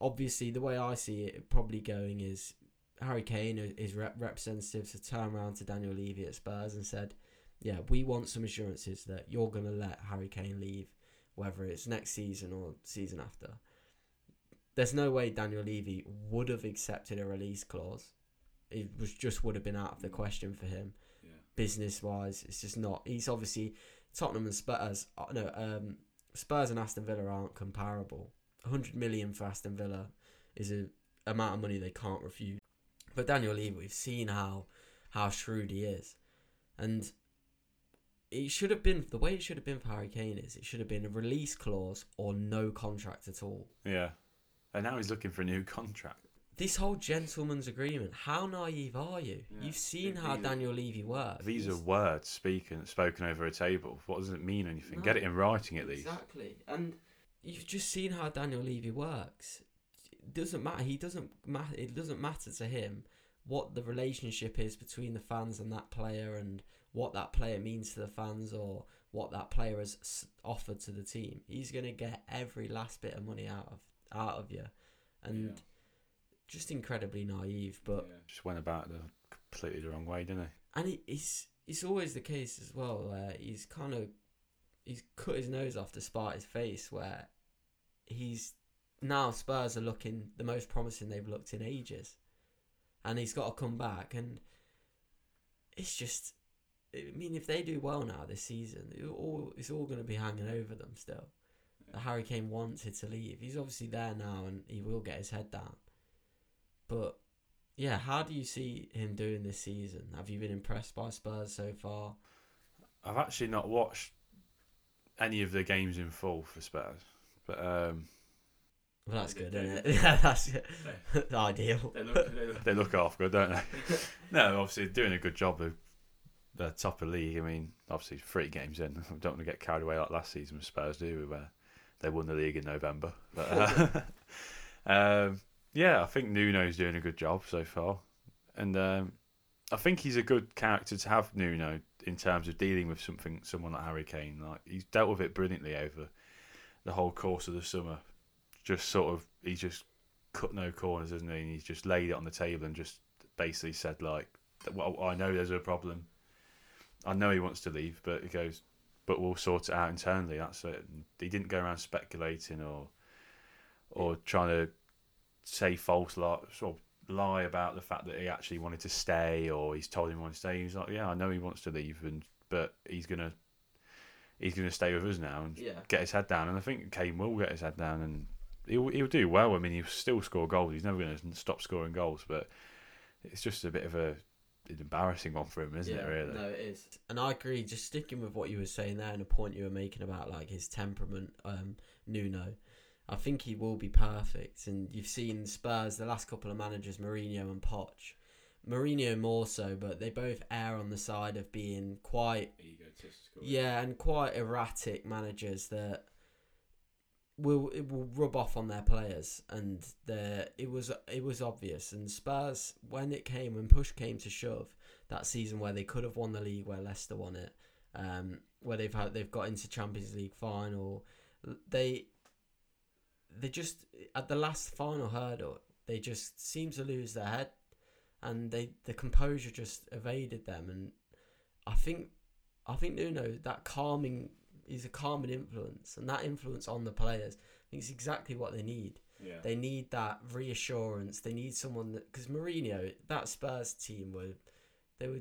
Obviously, the way I see it probably going is Harry Kane, uh, his rep- representatives, have turned around to Daniel Levy at Spurs and said, Yeah, we want some assurances that you're going to let Harry Kane leave, whether it's next season or season after. There's no way Daniel Levy would have accepted a release clause it was just would have been out of the question for him Yeah. business wise. It's just not. He's obviously Tottenham and Spurs. uh, No, um, Spurs and Aston Villa aren't comparable. 100 million for Aston Villa is a amount of money they can't refuse. But Daniel Levy, we've seen how how shrewd he is, and it should have been the way it should have been for Harry Kane is it should have been a release clause or no contract at all. Yeah. And now he's looking for a new contract. This whole gentleman's agreement, how naive are you? Yeah. You've seen how Daniel Levy works. These are words speaking spoken over a table. What does it mean anything? No. Get it in writing at least. Exactly. And you've just seen how Daniel Levy works. It doesn't matter. He doesn't matter. It doesn't matter to him what the relationship is between the fans and that player, and what that player means to the fans, or what that player has offered to the team. He's gonna get every last bit of money out of out of you, and Yeah. just incredibly naive. But Just went about the completely the wrong way, didn't he? and it, it's it's always the case as well. Where he's kind of he's cut his nose off to spite his face. Where he's now Spurs are looking the most promising they've looked in ages, and he's got to come back. And it's just, I mean, if they do well now this season, it all it's all going to be hanging over them still. Harry Kane wanted to leave. He's obviously there now, and he will get his head down. But yeah, how do you see him doing this season? Have you been impressed by Spurs so far? I've actually not watched any of the games in full for Spurs, but um, Well, that's good, isn't it? Yeah, that's ideal. they look they look, they look half good, don't they? no, obviously doing a good job of the top of the league. I mean, obviously three games in. I don't want to get carried away like last season with Spurs do, we? where they won the league in November. But uh, um, yeah, I think Nuno's doing a good job so far, and um, I think he's a good character to have Nuno in terms of dealing with something someone like Harry Kane. Like he's dealt with it brilliantly over the whole course of the summer. Just sort of, he's just cut no corners, isn't he? And he's just laid it on the table and just basically said like, "Well, I know there's a problem. I know he wants to leave, but he goes, but we'll sort it out internally. That's it." He didn't go around speculating or or trying to say false lie, sort of lie about the fact that he actually wanted to stay or he's told him he wanted to stay. He's like, "Yeah, I know he wants to leave, and but he's gonna he's gonna stay with us now and Yeah. get his head down." And I think Kane will get his head down and. He'll, he'll do well. I mean, he'll still score goals. He's never going to stop scoring goals, but it's just a bit of a an embarrassing one for him, isn't it? Really? No, it is. And I agree. Just sticking with what you were saying there and the point you were making about like his temperament, um, Nuno. I think he will be perfect. And you've seen Spurs, the last couple of managers, Mourinho and Poch. Mourinho more so, but they both err on the side of being quite egotistical. Yeah, and quite erratic managers that will it will rub off on their players, and the it was it was obvious. And Spurs, when it came, when push came to shove, that season where they could have won the league, where Leicester won it, um, where they've had they've got into Champions League final, they they just at the last final hurdle, they just seem to lose their head, and they the composure just evaded them, and I think I think Nuno that calming he's a calming influence, and that influence on the players, I think it's exactly what they need. Yeah. They need that reassurance. They need someone that because Mourinho, that Spurs team were, they were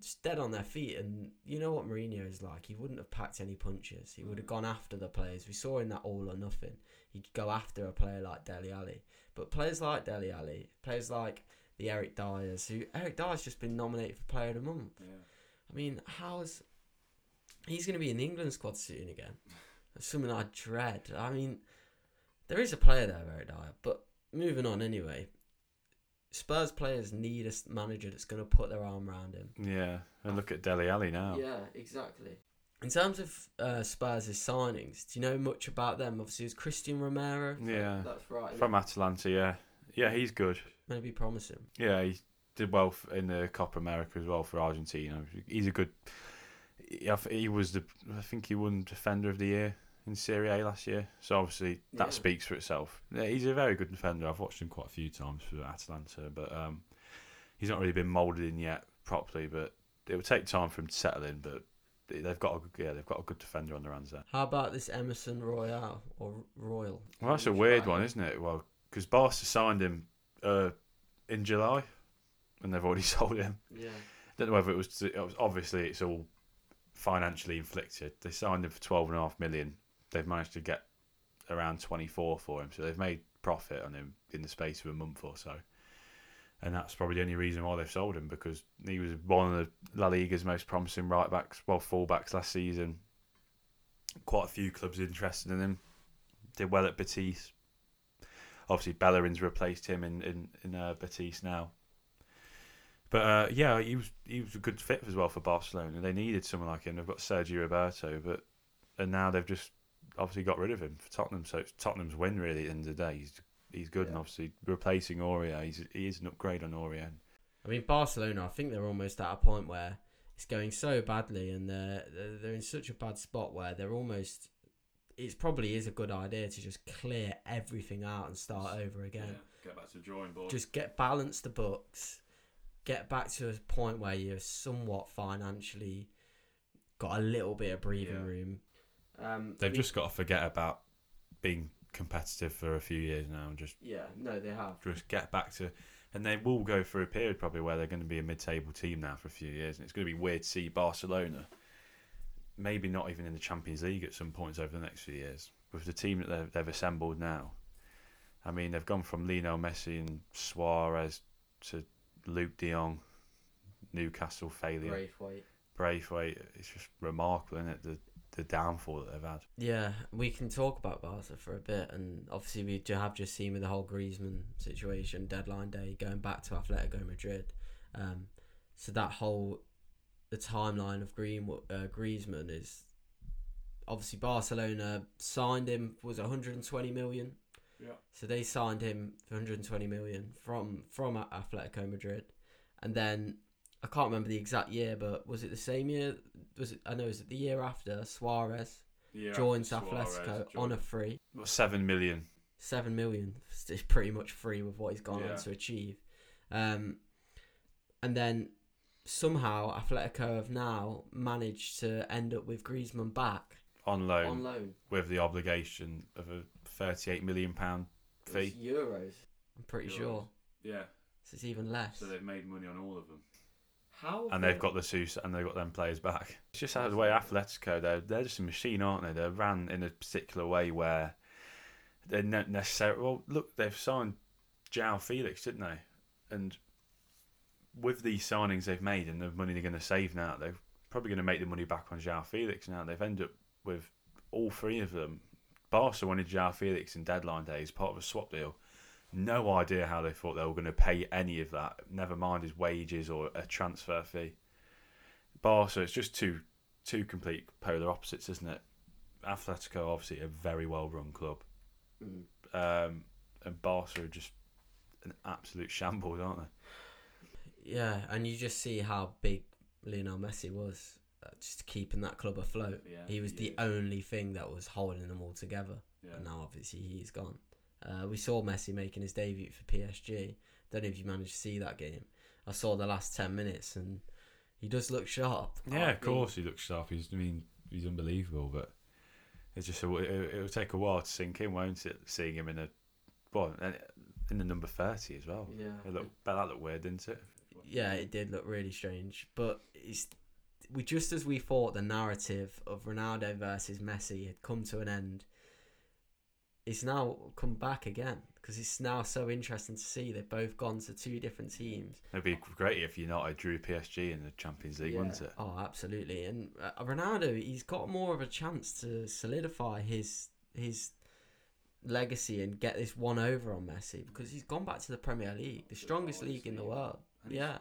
just dead on their feet, and you know what Mourinho is like. He wouldn't have packed any punches. He would have mm. gone after the players. We saw in that all or nothing. He'd go after a player like Dele Alli, but players like Dele Alli, players like the Eric Dyers, who Eric Dyers just been nominated for Player of the Month. I mean, how's he's going to be in the England squad soon again? That's something I dread. I mean, there is a player there, very dire. but moving on anyway. Spurs players need a manager that's going to put their arm around him. Yeah, and look at Dele Alli now. Yeah, exactly. In terms of uh, Spurs' signings, do you know much about them? Obviously, it's Cristian Romero. Yeah. that's right. From Atalanta, yeah, yeah, he's good. maybe promising. Yeah, he did well in the Copa America as well for Argentina. He's a good. He, I he was the. I think he won Defender of the Year in Serie A last year. So obviously that Yeah. speaks for itself. Yeah, he's a very good defender. I've watched him quite a few times for Atalanta, but um, he's not really been moulded in yet properly. But it will take time for him to settle in. But they- they've got a, yeah, they've got a good defender on their hands there. How about this Emerson Royale or Royal? Well, that's a weird one, isn't it? Well, because Barca signed him uh, in July, and they've already sold him. Yeah. don't know whether it was, it was obviously it's all financially inflicted. They signed him for twelve and a half million. They've managed to get around twenty four for him, so they've made profit on him in the space of a month or so. And that's probably the only reason why they've sold him because he was one of the La Liga's most promising right backs, well fullbacks last season. Quite a few clubs interested in him. Did well at Betis. Obviously, Bellerin's replaced him in in in uh, Betis now. But uh, yeah, he was he was a good fit as well for Barcelona. They needed someone like him. They've got Sergio Roberto, but and now they've just obviously got rid of him for Tottenham. So it's Tottenham's win really at the end of the day. He's he's good and obviously replacing Aurier. He's he is an upgrade on Aurier. I mean, Barcelona. I think they're almost at a point where it's going so badly, and they're they're, they're in such a bad spot where they're almost. It probably is a good idea to just clear everything out and start over again. get back to the drawing board. Just get balance the books, get back to a point where you're somewhat financially got a little bit of breathing Yeah. room. Um, They've we- just got to forget about being competitive for a few years now and just yeah, no, they have. just get back to. And they will go through a period probably where they're going to be a mid-table team now for a few years, and it's going to be weird to see Barcelona, maybe not even in the Champions League at some points over the next few years with the team that they've, they've assembled now. I mean, they've gone from Lionel Messi and Suarez to Luuk De Jong, Newcastle failure, Braithwaite. Braithwaite. It's just remarkable, isn't it? The the downfall that they've had. Yeah, we can talk about Barca for a bit, and obviously we have just seen with the whole Griezmann situation, deadline day, going back to Atletico Madrid. Um, so that whole the timeline of Green uh, Griezmann is obviously Barcelona signed him was 120 million. Yeah. So they signed him for 120 million from from Atletico Madrid, and then I can't remember the exact year, but was it the same year? Was it? I know. Was it the year after Suarez? joins Atletico on a free. Well, seven million. Seven million is pretty much free with what he's gone Yeah. on to achieve. Um, and then somehow Atletico have now managed to end up with Griezmann back on loan on loan. with the obligation of a 38 million pound fee. It's euros. I'm pretty Euros. sure. Yeah. So it's even less. So they've made money on all of them. How? And they've got the Sus and they've got them players back. It's just how the way Atletico they're they're just a machine, aren't they? They're ran in a particular way where they're not necessarily well look, they've signed João Felix, didn't they? And with these signings they've made and the money they're gonna save now, they're probably gonna make the money back on João Felix now. They've ended up with all three of them. Barca wanted João Felix in deadline day as part of a swap deal. No idea how they thought they were going to pay any of that. Never mind his wages or a transfer fee. Barca, it's just two two complete polar opposites, isn't it? Atletico, obviously, a very well run club, Mm. um, and Barca are just an absolute shambles, aren't they? Yeah, and you just see how big Lionel Messi was, just keeping that club afloat. Yeah, he was he the is. only thing that was holding them all together. And now obviously he's gone. Uh, we saw Messi making his debut for PSG. Don't know if you managed to see that game. I saw the last ten minutes, and he does look sharp. Yeah, I of think- course he looks sharp. He's, I mean, he's unbelievable, but it's just a, it, it'll take a while to sink in, won't it? Seeing him in a well, in the number thirty as well. Yeah, It look, but that looked weird, didn't it? yeah, it did look really strange. But it's we just as we thought the narrative of Ronaldo versus Messi had come to an end. It's now come back again because it's now so interesting to see they've both gone to two different teams. It'd be great if United drew PSG in the Champions League, wouldn't it? Oh, absolutely. And uh, Ronaldo, he's got more of a chance to solidify his his legacy and get this one over on Messi because he's gone back to the Premier League, the strongest league in the world. And Yeah,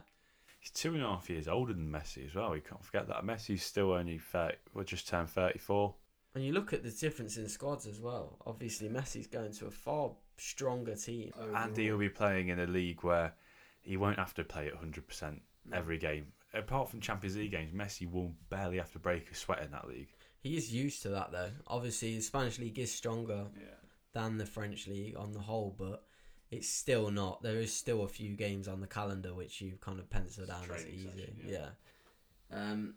He's two and a half years older than Messi as well. You can't forget that. Messi's still only 30, well, just turned 34. and you look at the difference in squads as well. Obviously, Messi's going to a far stronger team. And he'll be playing in a league where he won't have to play at 100% every game. Apart from Champions League games, Messi will barely have to break a sweat in that league. He is used to that though. Obviously, the Spanish league is stronger Yeah. than the French league on the whole, but it's still not. There is still a few games on the calendar which you've kind of pencil down as easy. session, yeah. yeah. Um.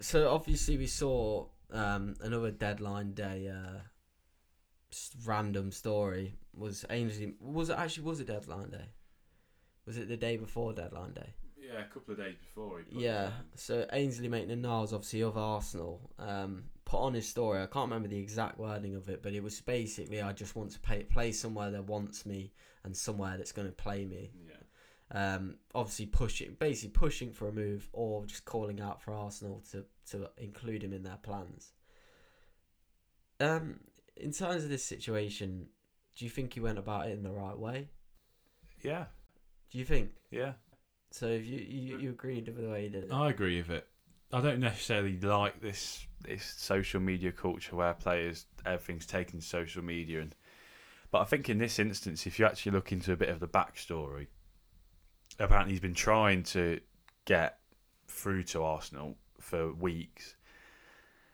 So obviously we saw um another deadline day uh random story was Ainsley was it actually was it deadline day? Was it the day before deadline day? Yeah, a couple of days before. He Yeah. So Ainsley Maitland-Niles, obviously of Arsenal, um, put on his story. I can't remember the exact wording of it, but it was basically, "I just want to pay, play somewhere that wants me and somewhere that's going to play me." Yeah. Um, obviously pushing, basically pushing for a move, or just calling out for Arsenal to to include him in their plans. Um, in terms of this situation, do you think he went about it in the right way? Yeah. Do you think? Yeah. So you you, you agreed with the way he did it? I agree with it. I don't necessarily like this this social media culture where players everything's taken to social media and but I think in this instance if you actually look into a bit of the backstory apparently he's been trying to get through to Arsenal for weeks.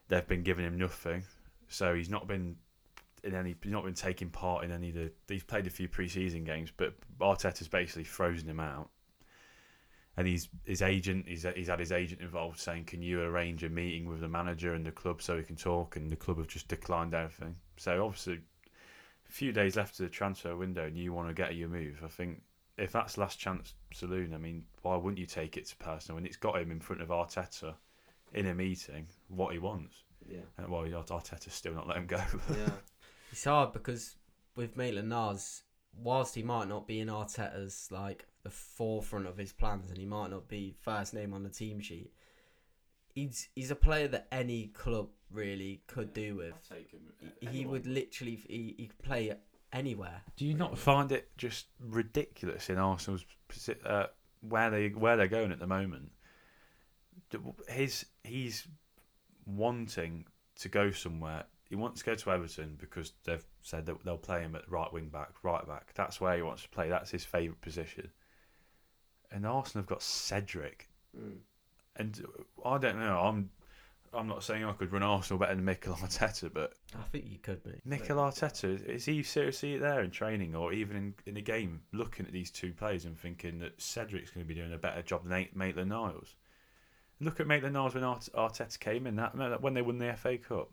They've been giving him nothing. So he's not been in any he's not been taking part in any of the he's played a few preseason games but Arteta's basically frozen him out and he's his agent. He's he's had his agent involved, saying, "Can you arrange a meeting with the manager and the club so we can talk?" And the club have just declined everything. So obviously, a few days left of the transfer window, and you want to get your move. I think if that's last chance saloon, I mean, why wouldn't you take it to personal when it's got him in front of Arteta in a meeting what he wants? Yeah. And, well, Arteta's still not let him go. yeah. It's hard because with Maitland Niles, whilst he might not be in Arteta's like the forefront of his plans and he might not be first name on the team sheet, he's he's a player that any club really could do with. He, he would literally he, he could play anywhere. Do you not find it just ridiculous in Arsenal's uh, where they where they're going at the moment? His he's wanting to go somewhere. He wants to go to Everton because they've said that they'll play him at right wing back, right back. That's where he wants to play. That's his favourite position. And Arsenal have got Cedric, Mm. and I don't know. I'm I'm not saying I could run Arsenal better than Mikel Arteta, but I think you could, mate. Mikel Arteta is he seriously there in training or even in in the game, looking at these two players and thinking that Cedric's going to be doing a better job than Maitland Niles? Look at Maitland Niles when Arteta came in that when they won the FA Cup,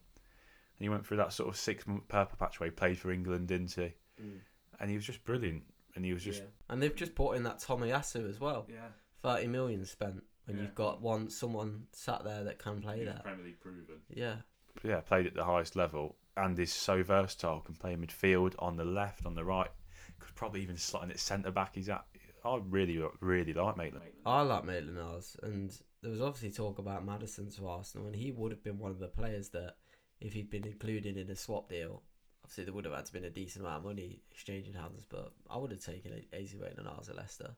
and he went through that sort of six month purple patch where he played for England, didn't he? Mm. And he was just brilliant, and he was just Yeah. And they've just brought in that Tomiyasu as well. yeah, Thirty million spent when Yeah. you've got one someone sat there that can play there. Premier League proven. Yeah. yeah, played at the highest level and is so versatile. Can play midfield, on the left, on the right. Could probably even slot in at centre back. He's at. I really, really like Maitland. I like Maitland Niles, and there was obviously talk about Maddison to Arsenal, and he would have been one of the players that, if he'd been included in a swap deal, obviously there would have had to been a decent amount of money exchanging hands, but I would have taken AZ Maitland Niles at Leicester.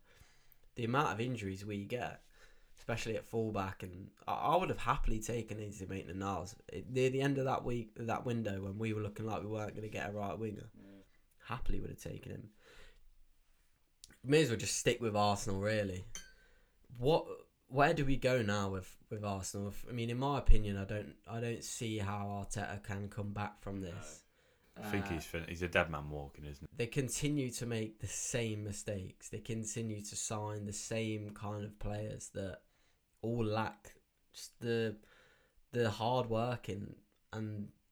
The amount of injuries we get, especially at fullback, and I, would have happily taken AZ Maitland Niles It- near the end of that week, that window when we were looking like we weren't going to get a right winger. Happily would have taken him. May as well just stick with Arsenal, really. What? Where do we go now with with Arsenal? I mean, in my opinion, I don't I don't see how Arteta can come back from this. I think Uh, he's fin- he's a dead man walking, isn't he? they continue to make the same mistakes. They continue to sign the same kind of players that all lack just the the hard work and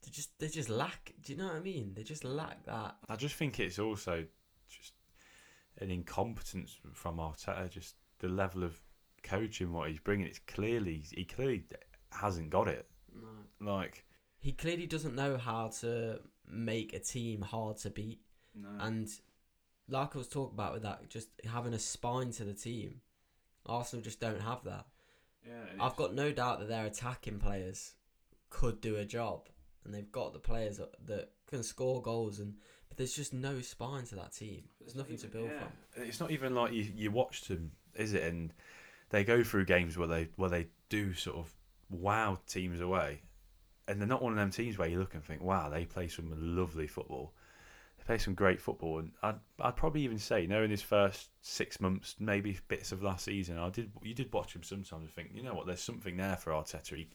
they just they just lack. Do you know what I mean? They just lack that. I just think it's also just an incompetence from Arteta. Just the level of coaching, what he's bringing. It's clearly he clearly hasn't got it. No. Like He clearly doesn't know how to make a team hard to beat. And like I was talking about with that, just having a spine to the team, Arsenal just don't have that. yeah, I've got no doubt that their attacking players could do a job, and they've got the players that, that can score goals, and but there's just no spine to that team. There's nothing to build Yeah. from. It's not even like you you watch them, is it? And they go through games where they where they do sort of wow teams away, and they're not one of them teams where you look and think, wow, they play some lovely football. They play some great football, and I'd I'd probably even say, you know, in his first six months, maybe bits of last season, I did you did watch him sometimes and think, you know what, there's something there for Arteta. He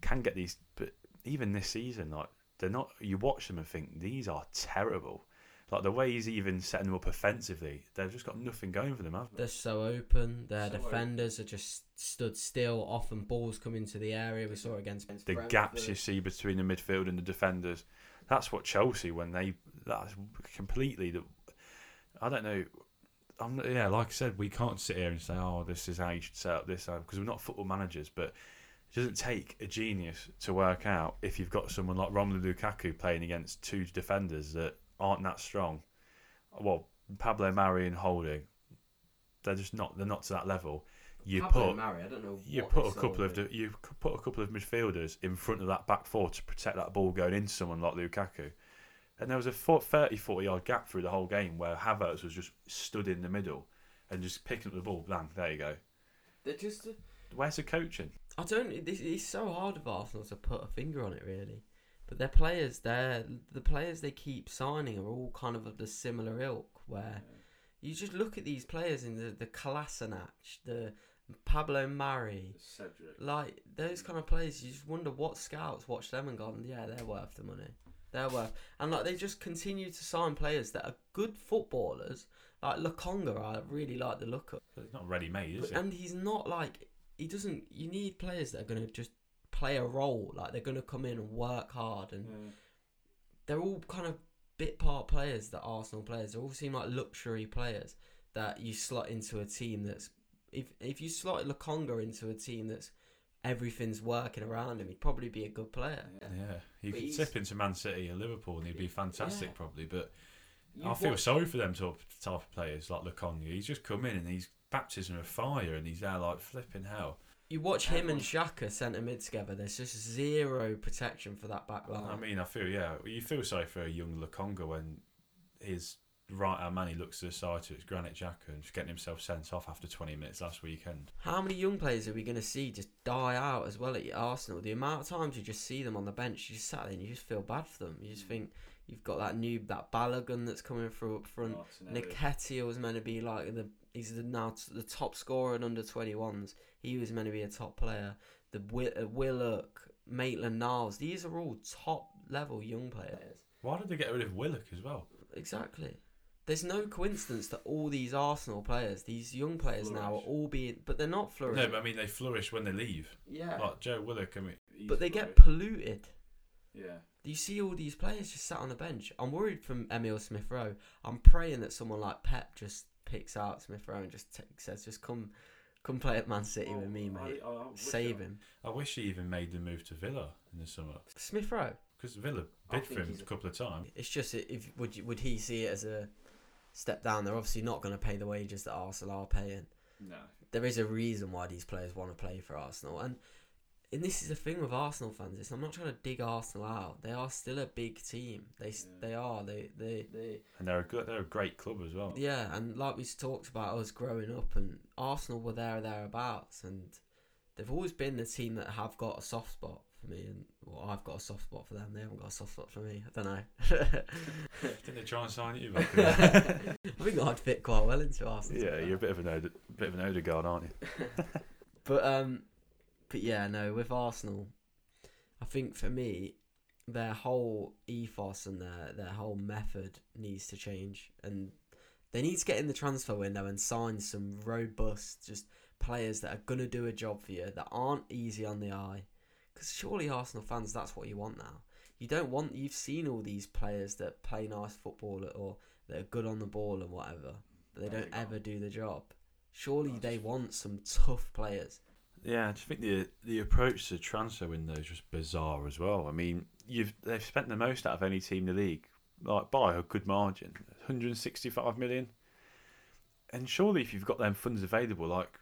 can get these, but even this season, like they're not. You watch them and think these are terrible. Like the way he's even setting them up offensively, they've just got nothing going for them, have they? They're so open. Their So defenders are just stood still. Often balls come into the area. We saw it against the gaps you see between the midfield and the defenders. That's what Chelsea when they that's completely the. I don't know. I'm not- yeah, like I said, we can't sit here and say, "Oh, this is how you should set up this," uh, because we're not football managers. But it doesn't take a genius to work out if you've got someone like Romelu Lukaku playing against two defenders that aren't that strong. Well, Pablo Mari and Holding, they're just not. They're not to that level. You put Mari. I don't know. you put a couple of the, you put a couple of midfielders in front of that back four to protect that ball going into someone like Lukaku. And there was a 40, 30, 40 yard gap through the whole game where Havertz was just stood in the middle and just picking up the ball. Bang, there you go. They're just. Where's the coaching? I don't. It's so hard of Arsenal to put a finger on it, really. But their players, they're the players they keep signing are all kind of of the similar ilk. Where you just look at these players in the the Kolasinac, the Pablo Mari. Cedric. Like those kind of players, you just wonder what scouts watch them and gone, yeah, they're worth the money. They're worth, and like they just continue to sign players that are good footballers. Like Lokonga, I really like the look of, But it's not ready made, is but, it? and he's not like he doesn't. You need players that are going to just play a role. Like they're going to come in and work hard, and mm. they're all kind of bit part players that Arsenal players. They all seem like luxury players that you slot into a team that's if if you slot Lokonga into a team that's everything's working around him, he'd probably be a good player. Yeah, he But could he's- tip into Man City or Liverpool and he'd be fantastic Yeah. probably. But You I feel watch- sorry for them type, type of players like Lokonga. He's just come in and he's baptism of fire and he's there like flipping hell. You watch him and Xhaka centre mid together. There's just zero protection for that back line. I mean, I feel yeah, you feel sorry for a young Lokonga when his right hand man he looks to the side to it's Granit Xhaka and just getting himself sent off after 20 minutes last weekend. How many young players are we going to see just die out as well at Arsenal? The amount of times you just see them on the bench, you just sat there and you just feel bad for them. You just mm. think you've got that new that Balogun that's coming through up front. Nketiah was meant to be like the he's the now t- the top scorer in under 21s. He was meant to be a top player. The uh, Willock, Maitland Niles, these are all top level young players. Why did they get rid of Willock as well? Exactly. There's no coincidence that all these Arsenal players, these young players now, are all being, but they're not flourishing. No, but I mean they flourish when they leave. yeah, Like Joe Willock, I mean, but they get polluted. yeah. Do you see all these players just sat on the bench. I'm worried from Emil Smith Rowe. I'm praying that someone like Pep just picks out Smith Rowe and just t- says, "Just come, come play at Man oh, City with me, mate. Save him." I wish he even made the move to Villa in the summer Smith Rowe. because Villa I bid for think him he's a a- couple of times. It's just if would you, would he see it as a step down? They're obviously not going to pay the wages that Arsenal are paying. No. There is a reason why these players want to play for Arsenal, and and this is the thing with Arsenal fans. Is I'm not trying to dig Arsenal out. They are still a big team. They Yeah. they are. They they they. And they're a good, they're a great club as well. Yeah, and like we talked about us growing up, and Arsenal were there thereabouts, and they've always been the team that have got a soft spot for me, and well, I've got a soft spot for them. They haven't got a soft spot for me. I don't know. Didn't they try and sign you back? I think I'd fit quite well into Arsenal. yeah, you're a bit of an Ode- bit of an Odegaard, aren't you? But um, but yeah, no. With Arsenal, I think for me, their whole ethos and their their whole method needs to change, and they need to get in the transfer window and sign some robust, just players that are gonna do a job for you that aren't easy on the eye. Because surely Arsenal fans, that's what you want now. You don't want. You've seen all these players that play nice football or that are good on the ball and whatever, but they don't ever do the job. Surely they want some tough players. Yeah, I just think the the approach to transfer window is just bizarre as well. I mean, you've they've spent the most out of any team in the league, like by a good margin, 165 million. And surely, if you've got them funds available, like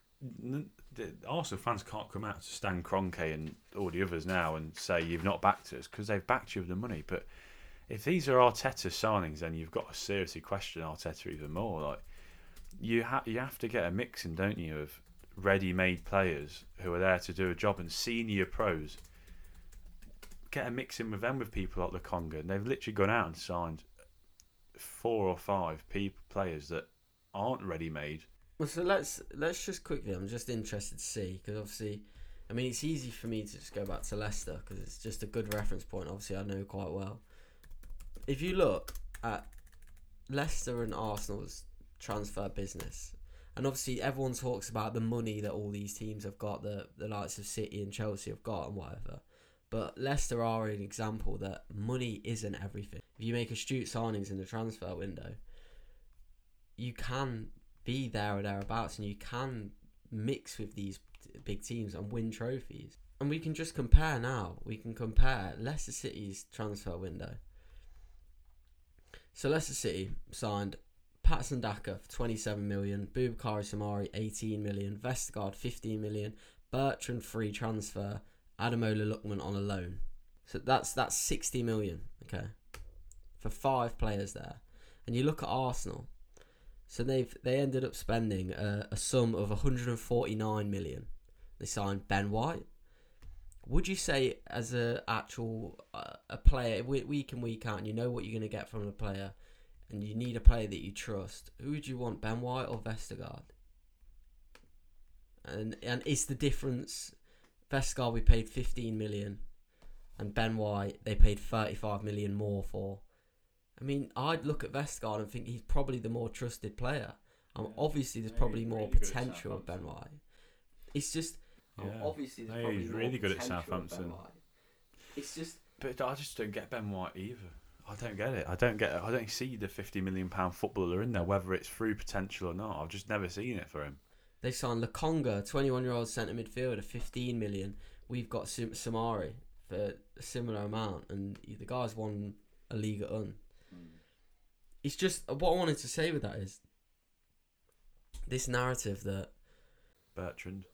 the Arsenal fans can't come out to Stan Kroenke and all the others now and say you've not backed us because they've backed you with the money. But if these are Arteta signings, then you've got to seriously question Arteta even more. Like you have you have to get a mixing, don't you, of ready-made players who are there to do a job and senior pros. Get a mix in with them with people like Lokonga, and they've literally gone out and signed four or five people players that aren't ready-made. Well, so let's let's just quickly. I'm just interested to see because obviously, I mean, it's easy for me to just go back to Leicester because it's just a good reference point. Obviously, I know quite well. If you look at Leicester and Arsenal's transfer business, and obviously everyone talks about the money that all these teams have got, the the likes of City and Chelsea have got, and whatever. But Leicester are an example that money isn't everything. If you make astute signings in the transfer window, you can be there or thereabouts, and you can mix with these big teams and win trophies. And we can just compare now. We can compare Leicester City's transfer window. So Leicester City signed Patson Daka for 27 million, Boubakary Soumaré 18 million, Vestergaard 15 million, Bertrand free transfer, Ademola Lookman on a loan. So that's that's 60 million, okay, for five players there. And you look at Arsenal. So they've they ended up spending a, a sum of 149 million. They signed Ben White. Would you say, as a actual uh, a player, we- week in week out, and you know what you're going to get from a player, and you need a player that you trust, who would you want, Ben White or Vestergaard? and and it's the difference. Vestergaard we paid 15 million, and Ben White they paid 35 million more for. I mean, I'd look at Vestergaard and think he's probably the more trusted player. Um, Yeah. obviously, there's probably more really potential with Ben White. It's just um, obviously there's Yeah, probably he's more really good at potential with Ben Southampton. It's just But I just don't get Ben White either. I don't get it. I don't get. It. I don't see the fifty million pound footballer in there, whether it's through potential or not. I've just never seen it for him. They signed Lokonga, 21 year old centre midfielder, 15 million. We've got Sim- Soumaré for a similar amount, and the guy's won a league at un. Hmm. It's just what I wanted to say with that is this narrative that, Bertrand.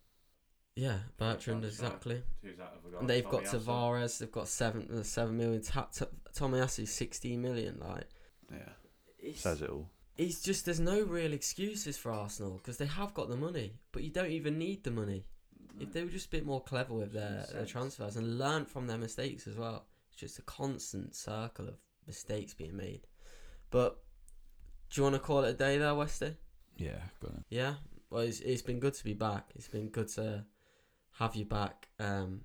Yeah, Bertrand, exactly. Who's that other guy? And they've got Tomiyasu? Tavares, they've got seven, uh, seven million. Ta- Ta- Tomiyasu, 16 million. Like, Yeah, it's, says it all. it's just there's no real excuses for Arsenal because they have got the money, but you don't even need the money. If they were just a bit more clever with their, their transfers and learn from their mistakes as well, it's just a constant circle of mistakes being made. But do you want to call it a day there, Westy? Yeah, got it. Yeah. Well, it's, it's been good to be back. It's been good to have you back. Um,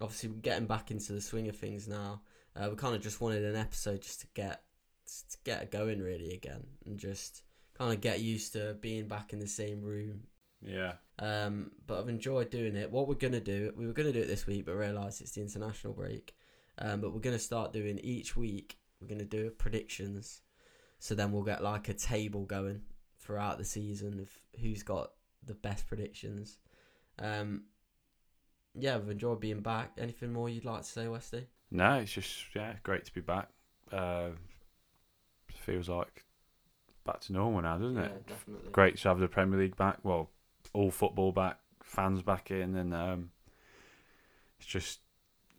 obviously, we're getting back into the swing of things now. Uh, we kind of just wanted an episode just to get to get going really again and just kind of get used to being back in the same room, Yeah, um, but I've enjoyed doing it. What we're gonna do, we were gonna do it this week, but realised it's the international break. Um, but we're gonna start doing each week. We're gonna do predictions, so then we'll get like a table going throughout the season of who's got the best predictions. Um, yeah, I've enjoyed being back. Anything more you'd like to say, Westy? no, it's just yeah, great to be back. Uh, feels like back to normal now, doesn't it? Yeah, definitely. Great to have the Premier League back. Well, all football back, fans back in, and um, it's just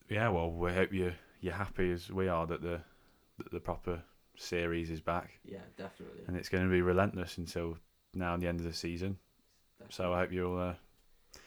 yeah. Well, we hope you you're happy as we are that the that the proper series is back, Yeah, definitely. and it's going to be relentless until now and the end of the season. So I hope you're all uh,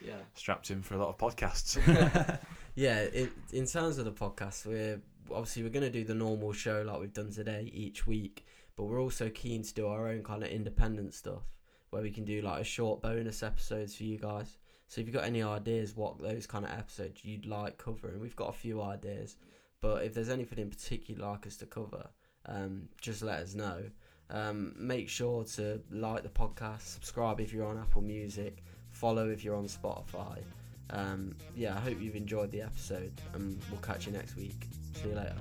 yeah. strapped in for a lot of podcasts. yeah, it, in terms of the podcast, we're obviously we're going to do the normal show like we've done today each week, but we're also keen to do our own kind of independent stuff where we can do like a short bonus episodes for you guys. So if you've got any ideas what those kind of episodes you'd like covering, we've got a few ideas. But if there's anything in particular you'd like us to cover, um, just let us know. Um, make sure to like the podcast, subscribe if you're on Apple Music, follow if you're on Spotify. Um, yeah, I hope you've enjoyed the episode, and we'll catch you next week. See you later.